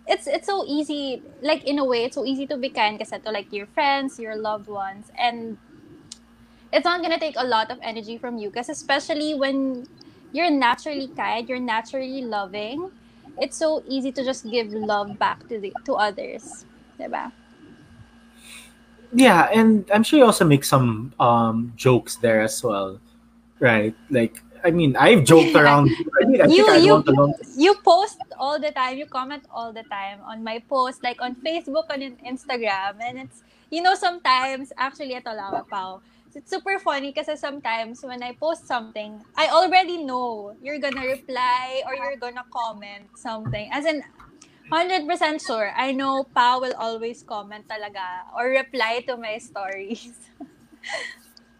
it's it's so easy. Like in a way, it's so easy to be kind kasi to like your friends, your loved ones, and it's not gonna take a lot of energy from you. Because especially when you're naturally kind, you're naturally loving, it's so easy to just give love back to the to others, diba? Yeah, and I'm sure you also make some um jokes there as well, right? Like, I mean, I've joked around. I mean, I You- you- want to know. you post all the time, you comment all the time on my post, like on Facebook, on in- Instagram, and it's, you know, sometimes, actually, ito lang, pao, it's super funny because sometimes when I post something, I already know you're gonna reply or you're gonna comment something. As in, 100% sure, I know Pa will always comment talaga or reply to my stories.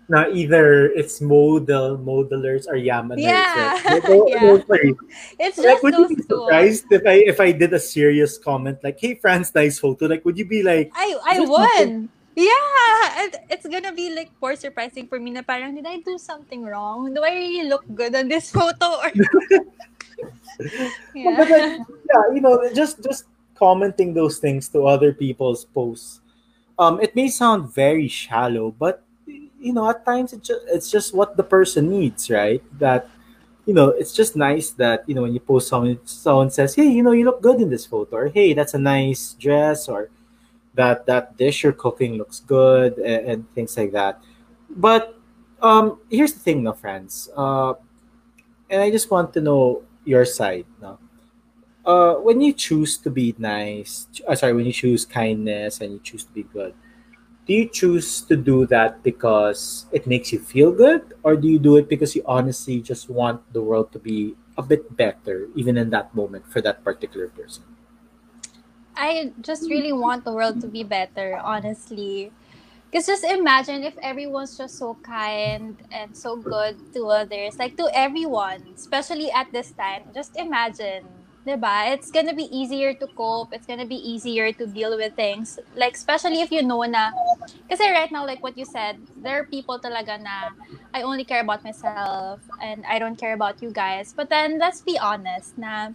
Now, either it's model, modelers, or yamaners. Yeah. right? Those- Yeah. three. It's Like, just would you be surprised if I if I did a serious comment like, "Hey, Franz, nice photo"? Like, would you be like, I I would. Yeah, and it's gonna be like more surprising for me na parang, did I do something wrong? Do I really look good on this photo? Or... yeah. But like, yeah, you know, just just commenting those things to other people's posts. Um, it may sound very shallow, but you know, at times it just, it's just what the person needs, right? That you know, it's just nice that you know when you post someone, someone says, "Hey, you know, you look good in this photo," or "Hey, that's a nice dress," or "That that dish you're cooking looks good," and, and things like that. But um, here's the thing, no, Franz. Uh, and I just want to know your side, no. Uh, when you choose to be nice, uh, sorry, when you choose kindness and you choose to be good, do you choose to do that because it makes you feel good? Or do you do it because you honestly just want the world to be a bit better even in that moment for that particular person? I just really want the world to be better honestly because just imagine if everyone's just so kind and so good to others like to everyone especially at this time just imagine diba? It's gonna be easier to cope. It's gonna be easier to deal with things. Like, especially if you know na, kasi right now, like what you said, there are people talaga na, I only care about myself and I don't care about you guys. But then, let's be honest na,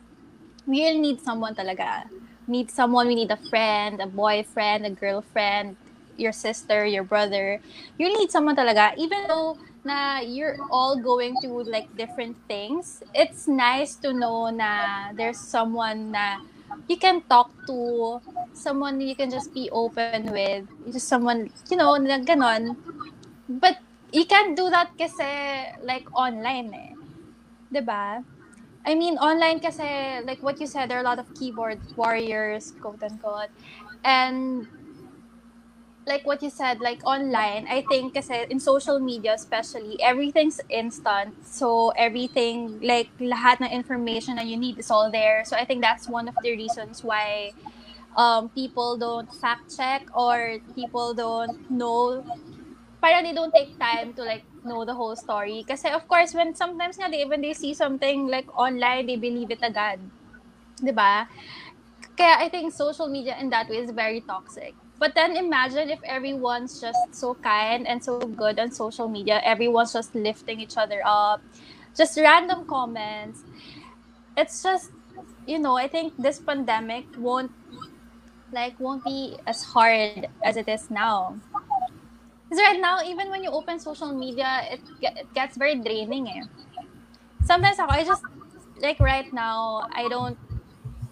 we really need someone talaga. Need someone, we need a friend, a boyfriend, a girlfriend, your sister, your brother. You need someone talaga. Even though na you're all going through like different things, it's nice to know na there's someone na you can talk to, someone you can just be open with, just someone, you know, na ganon. But you can't do that kasi like online eh. 'Di ba? I mean, online kasi, like what you said, there are a lot of keyboard warriors, quote unquote. And like what you said, like online, I think kasi in social media especially, everything's instant. So everything, like lahat ng information that you need is all there. So I think that's one of the reasons why um, people don't fact check or people don't know, parang they don't take time to like know the whole story. Kasi of course, when sometimes nga they, when they see something like online, they believe it agad. 'Di ba? Kaya I think social media in that way is very toxic. But then imagine if everyone's just so kind and so good on social media. Everyone's just lifting each other up. Just random comments. It's just, you know, I think this pandemic won't like won't be as hard as it is now. Because right now, even when you open social media, it, it gets very draining. Eh. Sometimes I just like right now, I don't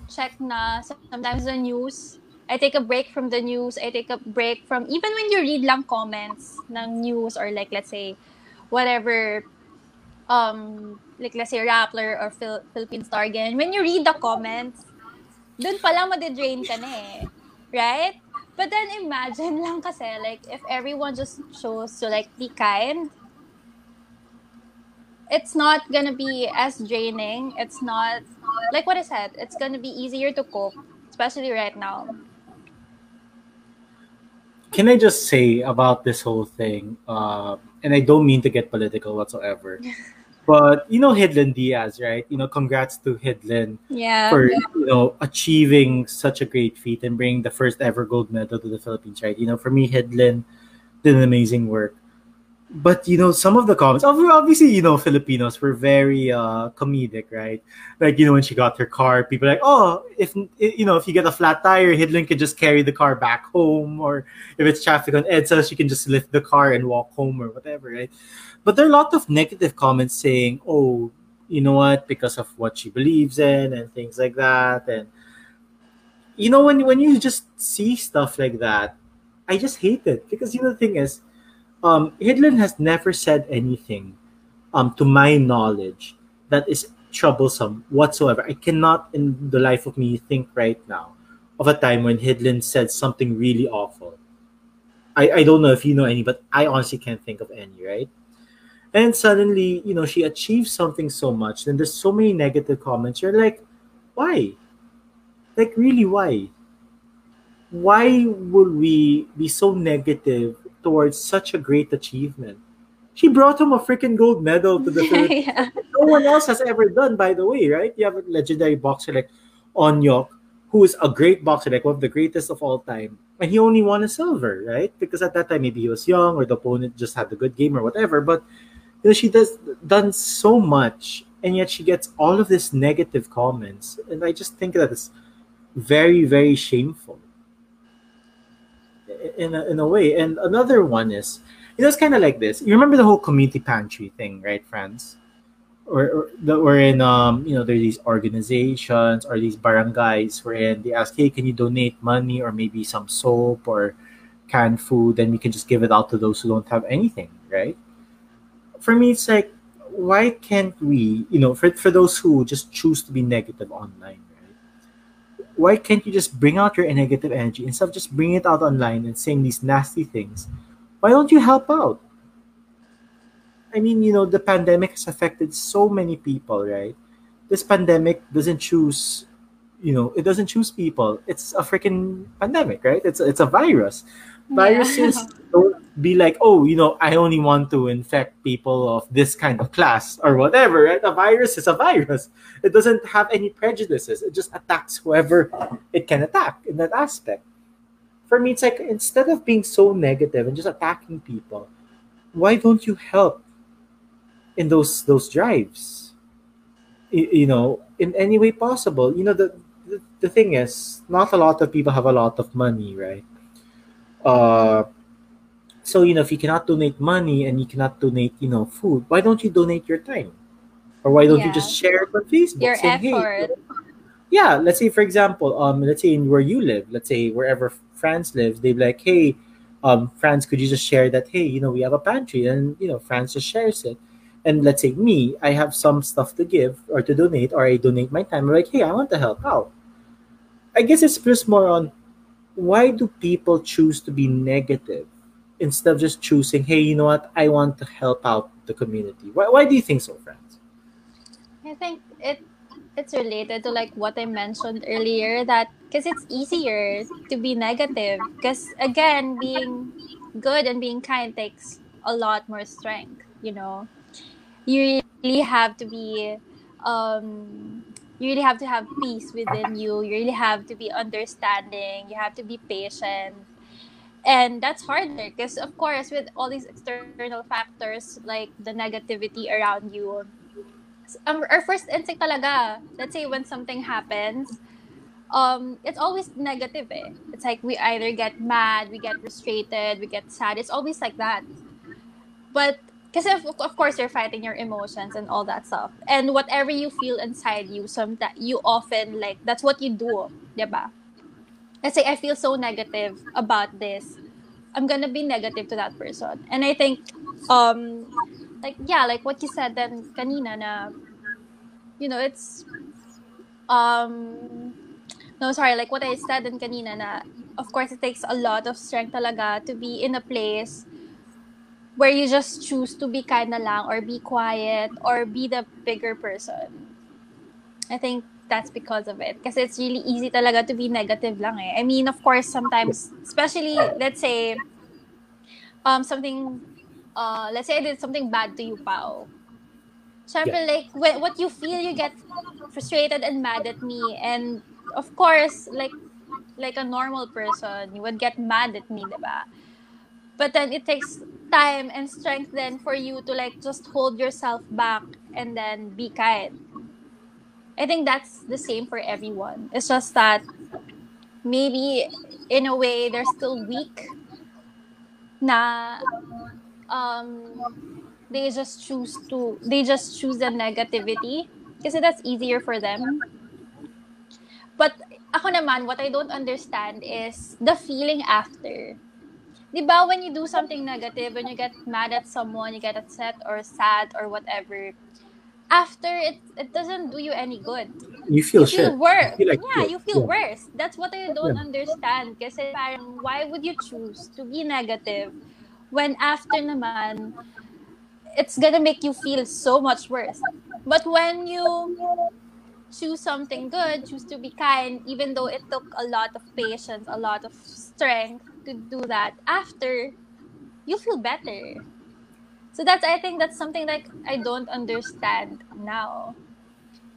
check na sometimes the news I take a break from the news. I take a break from even when you read lang comments ng news or like let's say whatever um like let's say Rappler or Phil- Philippine Star again. When you read the comments, dun pa lang madidrain ka na eh. Right? But then imagine lang kasi like if everyone just chose to like be kind, it's not gonna be as draining. It's not like what I said. It's gonna be easier to cope, especially right now can I just say about this whole thing? Uh, and I don't mean to get political whatsoever, but you know Hidilyn Diaz, right? You know, congrats to Hidilyn yeah. for you know achieving such a great feat and bringing the first ever gold medal to the Philippines, right? You know, for me, Hidilyn did an amazing work but you know some of the comments obviously you know filipinos were very uh comedic right? Like you know when she got her car people like oh if you know if you get a flat tire hidilyn can just carry the car back home or if it's traffic on edsa she can just lift the car and walk home or whatever right? But there are a lot of negative comments saying oh you know what? Because of what she believes in and things like that and you know when when you just see stuff like that i just hate it. Because you know the thing is um, has never said anything, um, to my knowledge, that is troublesome whatsoever. I cannot, in the life of me, think right now of a time when Hidilyn said something really awful. I, I don't know if you know any, but I honestly can't think of any, right? And suddenly, you know, she achieves something so much, then there's so many negative comments. You're like, why? Like, really, why? Why would we be so negative towards such a great achievement. She brought him a freaking gold medal to the Philippines. yeah. No one else has ever done, by the way, right? You have a legendary boxer like Onyok, who is a great boxer, like one of the greatest of all time. and he only won a silver, right? Because at that time maybe he was young or the opponent just had a good game or whatever. But you know, she does done so much, and yet she gets all of this negative comments, and I just think that it's very, very shameful in a, in a way. And another one is, know, it's kind of like this. You remember the whole community pantry thing, right, Franz? Or, we're in, um, you know, there's these organizations or these barangays wherein they ask, hey, can you donate money or maybe some soap or canned food? Then we can just give it out to those who don't have anything, right? For me, it's like, why can't we, you know, for, for those who just choose to be negative online, why can't you just bring out your negative energy instead of just bringing it out online and saying these nasty things? Why don't you help out? I mean, you know, the pandemic has affected so many people, right? This pandemic doesn't choose, you know, it doesn't choose people. It's a freaking pandemic, right? It's it's a virus. Viruses don't be like, oh, you know, I only want to infect people of this kind of class or whatever, right? A virus is a virus. It doesn't have any prejudices. It just attacks whoever it can attack in that aspect. For me, it's like instead of being so negative and just attacking people, why don't you help in those those drives? You, you know, in any way possible. You know, the, the the thing is, not a lot of people have a lot of money, right? Uh so, you know, if you cannot donate money and you cannot donate, you know, food, why don't you donate your time? Or why don't yeah. you just share on Facebook? Your saying, effort. Hey, yeah, let's say for example, um, let's say in where you live, let's say wherever Franz lives, they'd be like, hey, um, Franz, could you just share that? Hey, you know, we have a pantry, and you know, Franz just shares it. And let's say me, I have some stuff to give or to donate, or I donate my time. I'm like, hey, I want to help out. I guess it's just more on why do people choose to be negative instead of just choosing, hey, you know what, I want to help out the community. Why, why do you think so, Franz? I think it it's related to like what I mentioned earlier that because it's easier to be negative because again being good and being kind takes a lot more strength you know you really have to be um you really have to have peace within you. You really have to be understanding. You have to be patient. And that's harder because of course with all these external factors like the negativity around you um, our first instinct talaga let's say when something happens um it's always negative eh. it's like we either get mad we get frustrated we get sad. It's always like that. But because of, of course you're fighting your emotions and all that stuff and whatever you feel inside you sometimes you often like that's what you do diba let's say I feel so negative about this, I'm gonna be negative to that person. And I think, um, like yeah, like what you said then kanina na, you know, it's, um, no sorry, like what I said then kanina na, of course it takes a lot of strength talaga to be in a place where you just choose to be kind na lang or be quiet or be the bigger person. I think that's because of it. Because it's really easy talaga to be negative lang eh. I mean, of course, sometimes, especially, let's say, um, something, uh, let's say I did something bad to you, Pao. Siyempre, yeah. like, when, what you feel, you get frustrated and mad at me. And, of course, like, like a normal person, you would get mad at me, diba? But then it takes time and strength then for you to like just hold yourself back and then be kind I think that's the same for everyone. It's just that maybe in a way they're still weak na um they just choose to they just choose the negativity because that's easier for them. But ako naman, what I don't understand is the feeling after. Di ba, when you do something negative, when you get mad at someone, you get upset or sad or whatever, after it it doesn't do you any good. You feel, you feel worse. You like yeah, you feel yeah. worse. That's what I don't yeah. understand. Kasi parang, why would you choose to be negative when after naman, it's gonna make you feel so much worse. But when you choose something good, choose to be kind, even though it took a lot of patience, a lot of strength to do that, after, you feel better. So that's I think that's something like I don't understand now.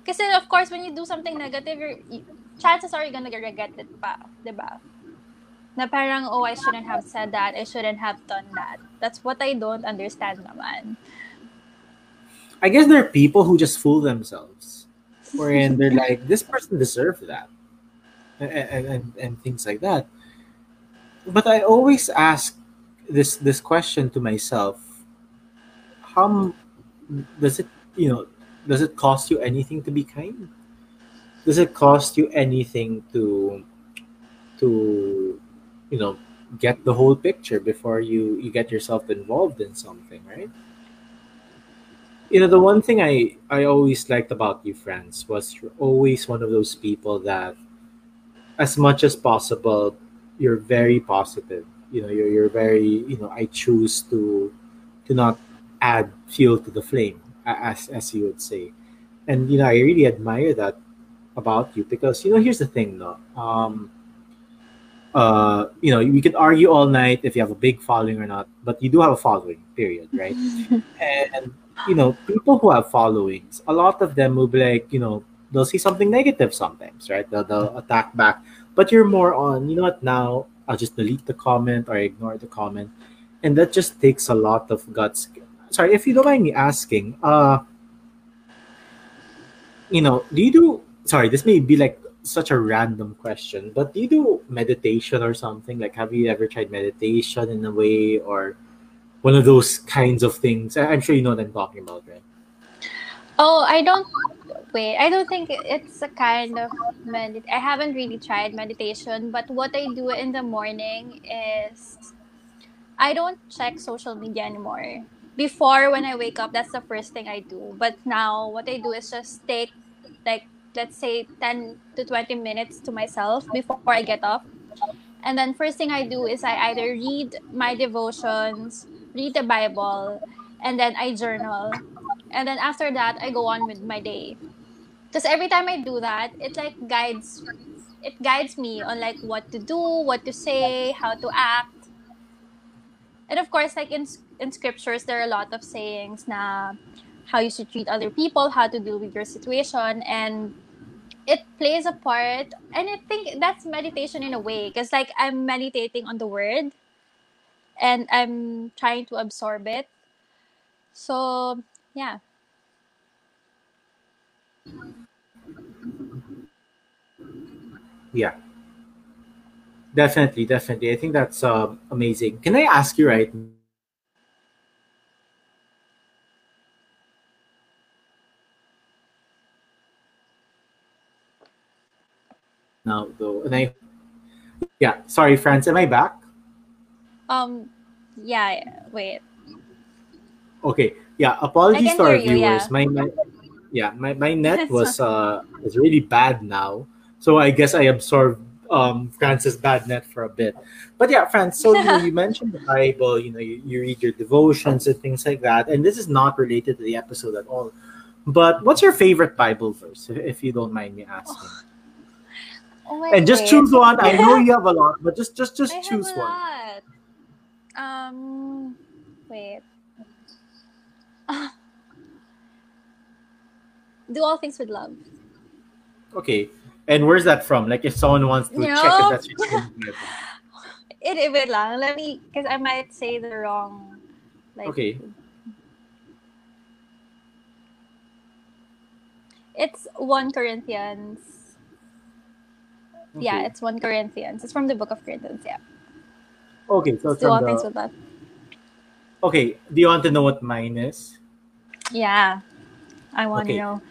Because of course when you do something negative, you're, chances are you're gonna regret it pa, 'di ba? Na parang, oh, I shouldn't have said that. I shouldn't have done that. That's what I don't understand naman. I guess there are people who just fool themselves, wherein they're like, this person deserved that, and, and, and, and things like that. But I always ask this this question to myself: How does it, you know, does it cost you anything to be kind? Does it cost you anything to to you know get the whole picture before you you get yourself involved in something, right? you know the one thing i i always liked about you Franz was you're always one of those people that as much as possible you're very positive. You know you're, you're very you know i choose to to not add fuel to the flame as as you would say. And you know i really admire that about you because you know here's the thing though um uh you know we could argue all night if you have a big following or not but you do have a following period right? And you know people who have followings a lot of them will be like you know they'll see something negative sometimes right? They'll, they'll attack back but you're more on you know what now i'll just delete the comment or ignore the comment. And that just takes a lot of guts. Sorry if you don't mind me asking uh you know do you do sorry this may be like such a random question but do you do meditation or something? Like have you ever tried meditation in a way or one of those kinds of things? I'm sure you know what i'm talking about right? Oh, I don't wait. I don't think it's a kind of medit. I haven't really tried meditation, but what I do in the morning is I don't check social media anymore. Before, when I wake up, that's the first thing I do. But now, what I do is just take, like, let's say 10 to 20 minutes to myself before I get up. And then, first thing I do is I either read my devotions, read the Bible, and then I journal. And then after that, I go on with my day. Because every time I do that, it like guides it guides me on like what to do, what to say, how to act. And of course, like in in scriptures, there are a lot of sayings na how you should treat other people, how to deal with your situation, and it plays a part. And I think that's meditation in a way, because like I'm meditating on the word, and I'm trying to absorb it. So yeah, yeah definitely definitely i think that's um, amazing can i ask you right now though and i yeah sorry franz am i back um, yeah. Wait, okay yeah apologies to our you. viewers Yeah. my, my yeah my, my net was uh is really bad now so i guess i absorbed um franz's bad net for a bit but yeah franz so you know you mentioned the bible you know you, you read your devotions and things like that and this is not related to the episode at all but what's your favorite bible verse if, if you don't mind me asking Oh my and just wait. choose one i know you have a lot but just just just I choose one lot. Um, wait. Do all things with love. okay and where's that from like if someone wants to check if No. that's your Bible. It, it wait lang. Let me, because I might say the wrong. Like, okay It's one Corinthians. Yeah, it's one Corinthians. It's from the book of Corinthians. Yeah. okay so it's from the with love. Okay, do you want to know what mine is? Yeah, I want Okay. to know.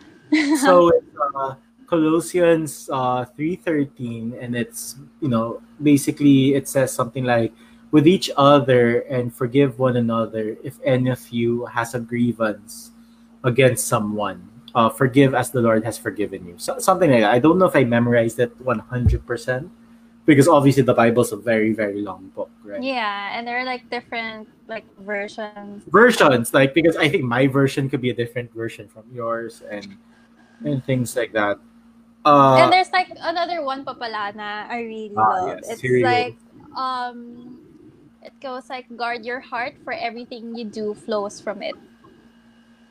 So it's uh, Colossians uh, three thirteen, and it's you know basically it says something like, "With each other and forgive one another if any of you has a grievance against someone. Uh, forgive as the Lord has forgiven you." So, something like that. I don't know if I memorized it one hundred percent because obviously the Bible's a very very long book, right? Yeah, and there are like different like versions. versions like because i think my version could be a different version from yours and and things like that uh and there's like another one papalana I really Ah, love. yes, It's here you go. like um it goes like guard your heart for everything you do flows from it.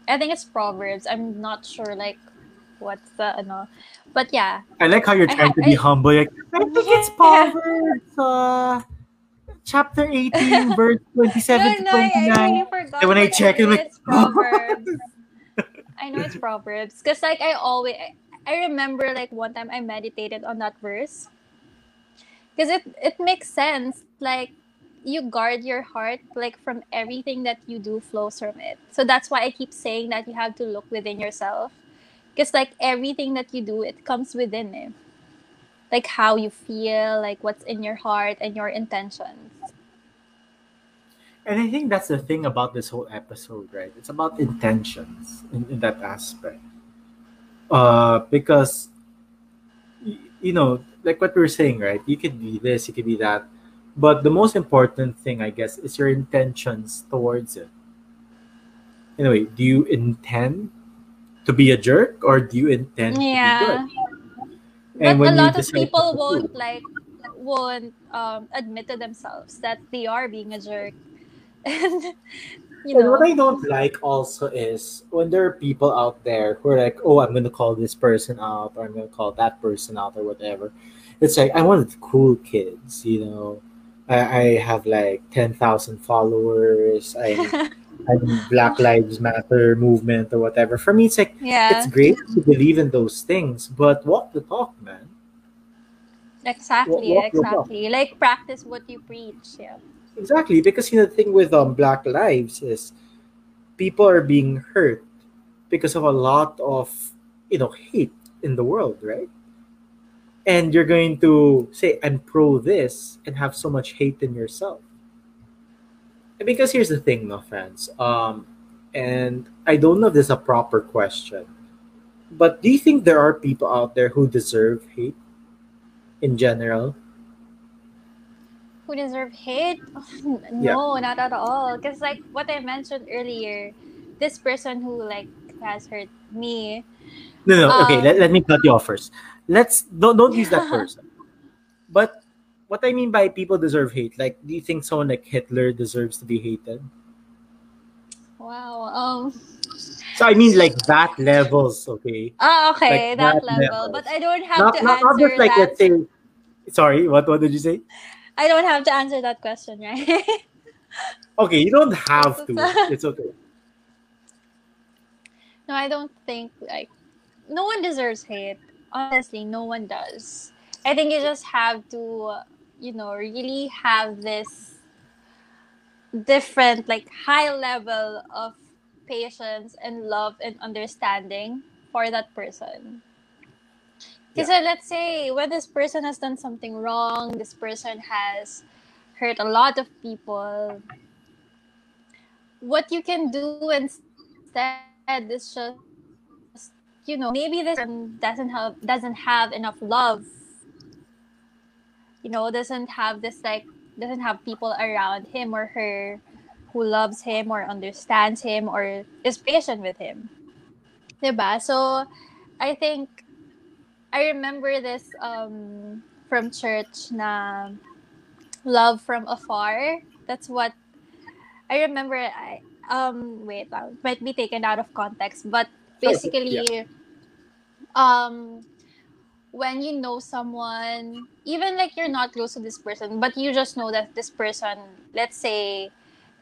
I think it's Proverbs. I'm not sure like what's the ano. But yeah. I like how you're trying ha- to be I- humble. Like, I think it's Proverbs, uh, chapter 18, verse 27 No, to no, I, 29. I really forgot. And when I check it, know I'm like, it's Proverbs. I know it's Proverbs. Because, like, I always, I, remember, like, one time I meditated on that verse. Because it, it makes sense. Like, you guard your heart, like, from everything that you do flows from it. So that's why I keep saying that you have to look within yourself. Because, like, everything that you do, it comes within it. Like, how you feel, like, what's in your heart and your intentions. And I think that's the thing about this whole episode, right? It's about intentions in, in that aspect. Uh, because, you know, like what we're saying, right? You could be this, you could be that. But the most important thing, I guess, is your intentions towards it. Anyway, do you intend to be a jerk or do you intend to be Yeah. good? But a lot of people won't like won't um, admit to themselves that they are being a jerk, and you And what I don't like also is when there are people out there who are like, oh, I'm going to call this person out or I'm going to call that person out or whatever. It's like, I wanted cool kids, you know. I, I have like 10,000 followers. I'm, I'm Black Lives Matter movement or whatever. For me, it's like, yeah, it's great to believe in those things, but walk the talk, man. exactly, walk walk. exactly. Like practice what you preach. Yeah, Exactly, because you know the thing with um Black Lives is people are being hurt because of a lot of you know hate in the world, right? And you're going to say I'm pro this and have so much hate in yourself. And because here's the thing, no friends. Um, and I don't know if this is a proper question, but do you think there are people out there who deserve hate in general? Who deserve hate? no, not at all. Because like what I mentioned earlier, this person who like has hurt me. No, no. Okay, Um, let, let me cut you off first. Let's don't don't use that person. But what I mean by people deserve hate, like, do you think someone like Hitler deserves to be hated? Wow. Um. So I mean, like that levels, okay. Ah, okay, Like that, that level. level. But I don't have Not to not, not answer just like that. let's say. Sorry, what what did you say? I don't have to answer that question, right? Okay, you don't have to. It's okay. No, I don't think like no one deserves hate. Honestly, no one does. I think you just have to, you know, really have this different, like high level of patience and love and understanding for that person. Because uh, let's say when this person has done something wrong, this person has hurt a lot of people. What you can do instead is just you know maybe this person doesn't have doesn't have enough love you know doesn't have this like doesn't have people around him or her who loves him or understands him or is patient with him diba? so i think i remember this um from church na love from afar. That's what i remember. I um wait uh, might be taken out of context but Sure, basically um when you know someone even like you're not close to this person but you just know that this person let's say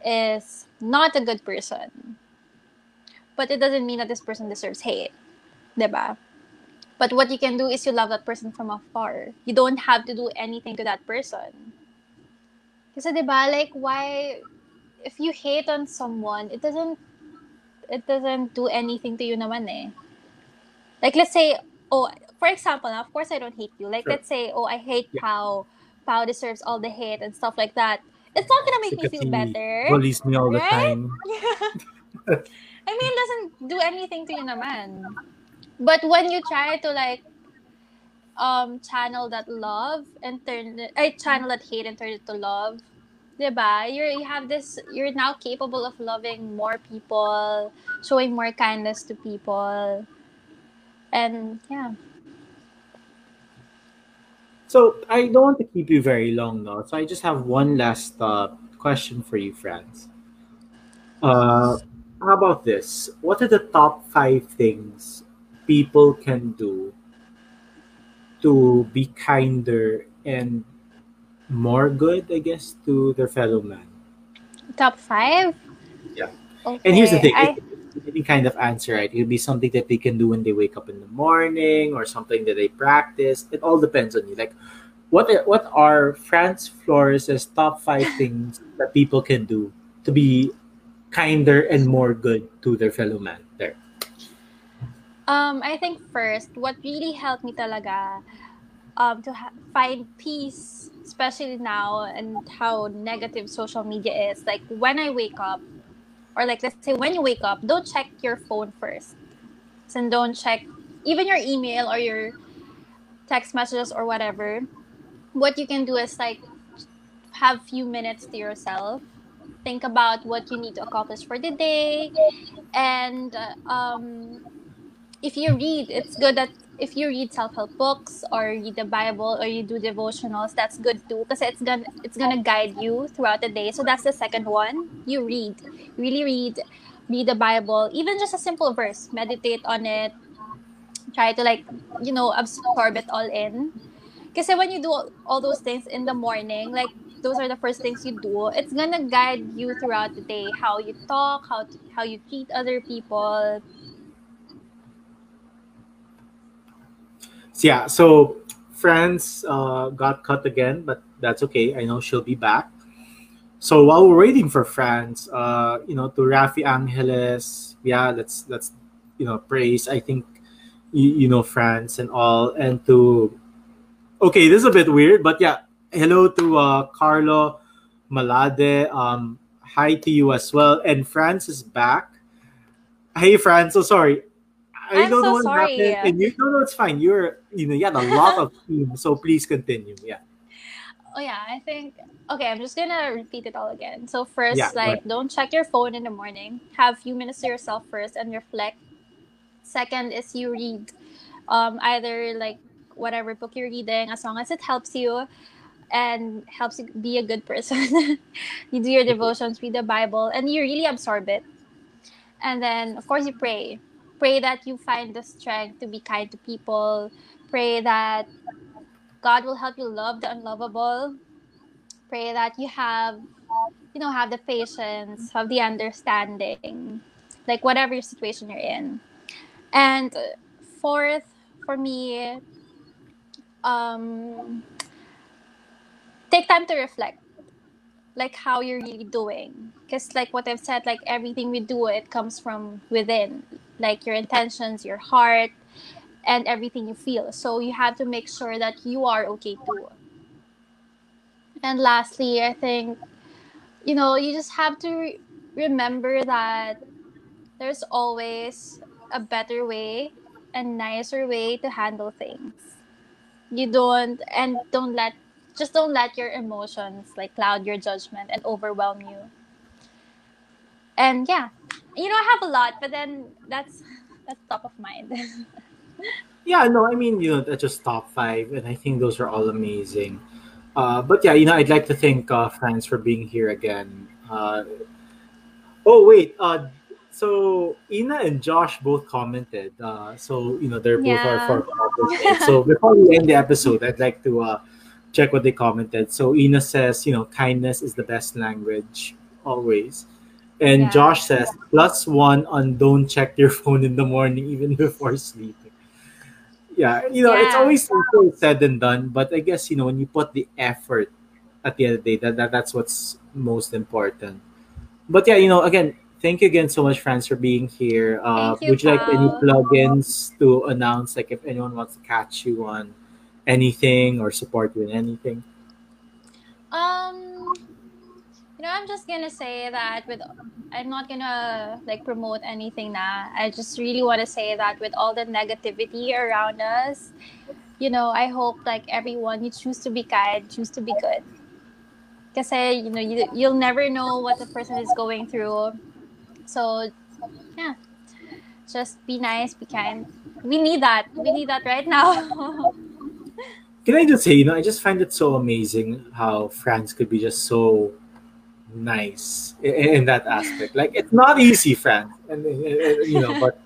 is not a good person but it doesn't mean that this person deserves hate diba but what you can do is you love that person from afar you don't have to do anything to that person kasi diba like why if you hate on someone it doesn't it doesn't do anything to you naman eh. Like let's say, oh, for example, of course I don't hate you. Like Sure. let's say, oh, I hate Yeah. Pau. Pau deserves all the hate and stuff like that. It's not gonna make me feel better. bullies me all the time. Yeah. I mean, it doesn't do anything to you naman. But when you try to like um channel that love and turn it, I channel that hate and turn it to love, diba? You're you have this. You're now capable of loving more people, showing more kindness to people, and yeah. So I don't want to keep you very long though. So I just have one last uh, question for you, friends. Uh, how about this? What are the top five things people can do to be kinder and more good, I guess, to their fellow man? Top five? Yeah. Okay. And here's the thing. I, any kind of answer, right? It'll be something that they can do when they wake up in the morning or something that they practice. It all depends on you. Like what are, what are Franz Flores' top five things that people can do to be kinder and more good to their fellow man? Um, I think first, what really helped me talaga um, to ha- find peace, especially now and how negative social media is. Like when I wake up, or like let's say when you wake up, don't check your phone first. And don't check even your email or your text messages or whatever. What you can do is like have few minutes to yourself. Think about what you need to accomplish for the day. And uh, um, if you read, it's good that if you read self-help books or read the Bible or you do devotionals, that's good too because it's gonna it's gonna guide you throughout the day. So that's the second one. You read, really read, read the Bible, even just a simple verse. Meditate on it. Try to like you know absorb it all in. Because when you do all, those things in the morning, like those are the first things you do, it's gonna guide you throughout the day. How you talk, how how you treat other people, So yeah, so Franz uh, got cut again, but that's okay. I know she'll be back. So while we're waiting for Franz, uh, you know, to Rafi Angeles, yeah, let's let's you know praise. I think you, you know Franz and all, and to okay, this is a bit weird, but yeah, hello to uh, Carlo Malade. Um, hi to you as well, and Franz is back. Hey, Franz. So sorry. I I'm don't so know what sorry. happened, and you no, no, it's fine. You're, you know, you had a lot of team, so please continue. Yeah. Oh yeah, I think okay, I'm just gonna repeat it all again. So first, Yeah, like right. don't check your phone in the morning. Have few minutes to yourself first and reflect. Second is you read um either like whatever book you're reading as long as it helps you and helps you be a good person. you do your devotions, read the Bible, and you really absorb it. And then of course you pray. Pray that you find the strength to be kind to people. Pray that God will help you love the unlovable. Pray that you have, you know, have the patience, have the understanding, like whatever your situation you're in. And fourth, for me, um, take time to reflect, like how you're really doing. Because, like what I've said, like everything we do, it comes from within, like your intentions, your heart, and everything you feel. So you have to make sure that you are okay too. And lastly, I think, you know, you just have to re- remember that there's always a better way and nicer way to handle things. You don't, and don't let, just don't let your emotions like cloud your judgment and overwhelm you. And yeah, you know, I have a lot, but then that's, that's top of mind. Yeah, no, I mean, you know, that's just top five, and I think those are all amazing. Uh, but yeah, you know, I'd like to thank uh, Franz for being here again. Uh, oh wait, uh, so Ina and Josh both commented. Uh, so you know, they're both Yeah. our so before we end the episode, I'd like to uh, check what they commented. So Ina says, you know, kindness is the best language always. And Yeah. Josh says, plus one on don't check your phone in the morning even before sleeping. Yeah, you know, it's always simple said than done, but I guess, you know, when you put the effort at the end of the day, that, that that's what's most important. But yeah, you know, again, thank you again so much, Franz, for being here. Uh, you, would you like any plugins to announce, like if anyone wants to catch you on anything or support you in anything? Um, you know, I'm just gonna say that with I'm not gonna like promote anything now. I just really want to say that with all the negativity around us, you know, I hope like everyone you choose to be kind, choose to be good. Because eh, you know you you'll never know what the person is going through. So, yeah, just be nice, be kind. We need that. We need that right now. Can I just say, you know, I just find it so amazing how Franz could be just so nice in, in that aspect. Like it's not easy, Franz, and, and- and, you know, but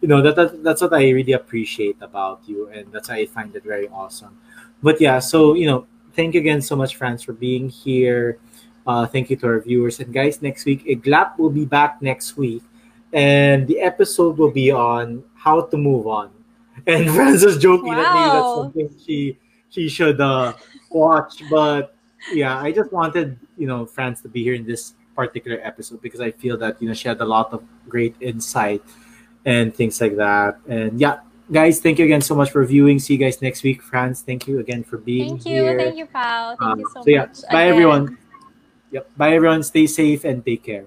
you know that, that that's what I really appreciate about you, and that's why I find it very awesome. But yeah, so you know, thank you again so much, Franz, for being here. Uh, thank you to our viewers and guys. Next week, Iglap will be back next week, and the episode will be on how to move on. And Franz was joking that maybe that's something she she should uh, watch, but yeah, I just wanted you know Franz to be here in this particular episode because I feel that you know she had a lot of great insight and things like that. And yeah, guys, thank you again so much for viewing. See you guys next week. Franz. thank you again for being Thank you. here. Thank you, Pao. Thank Um, you so, so yeah, much. bye again. everyone. Yep, bye everyone. Stay safe and take care.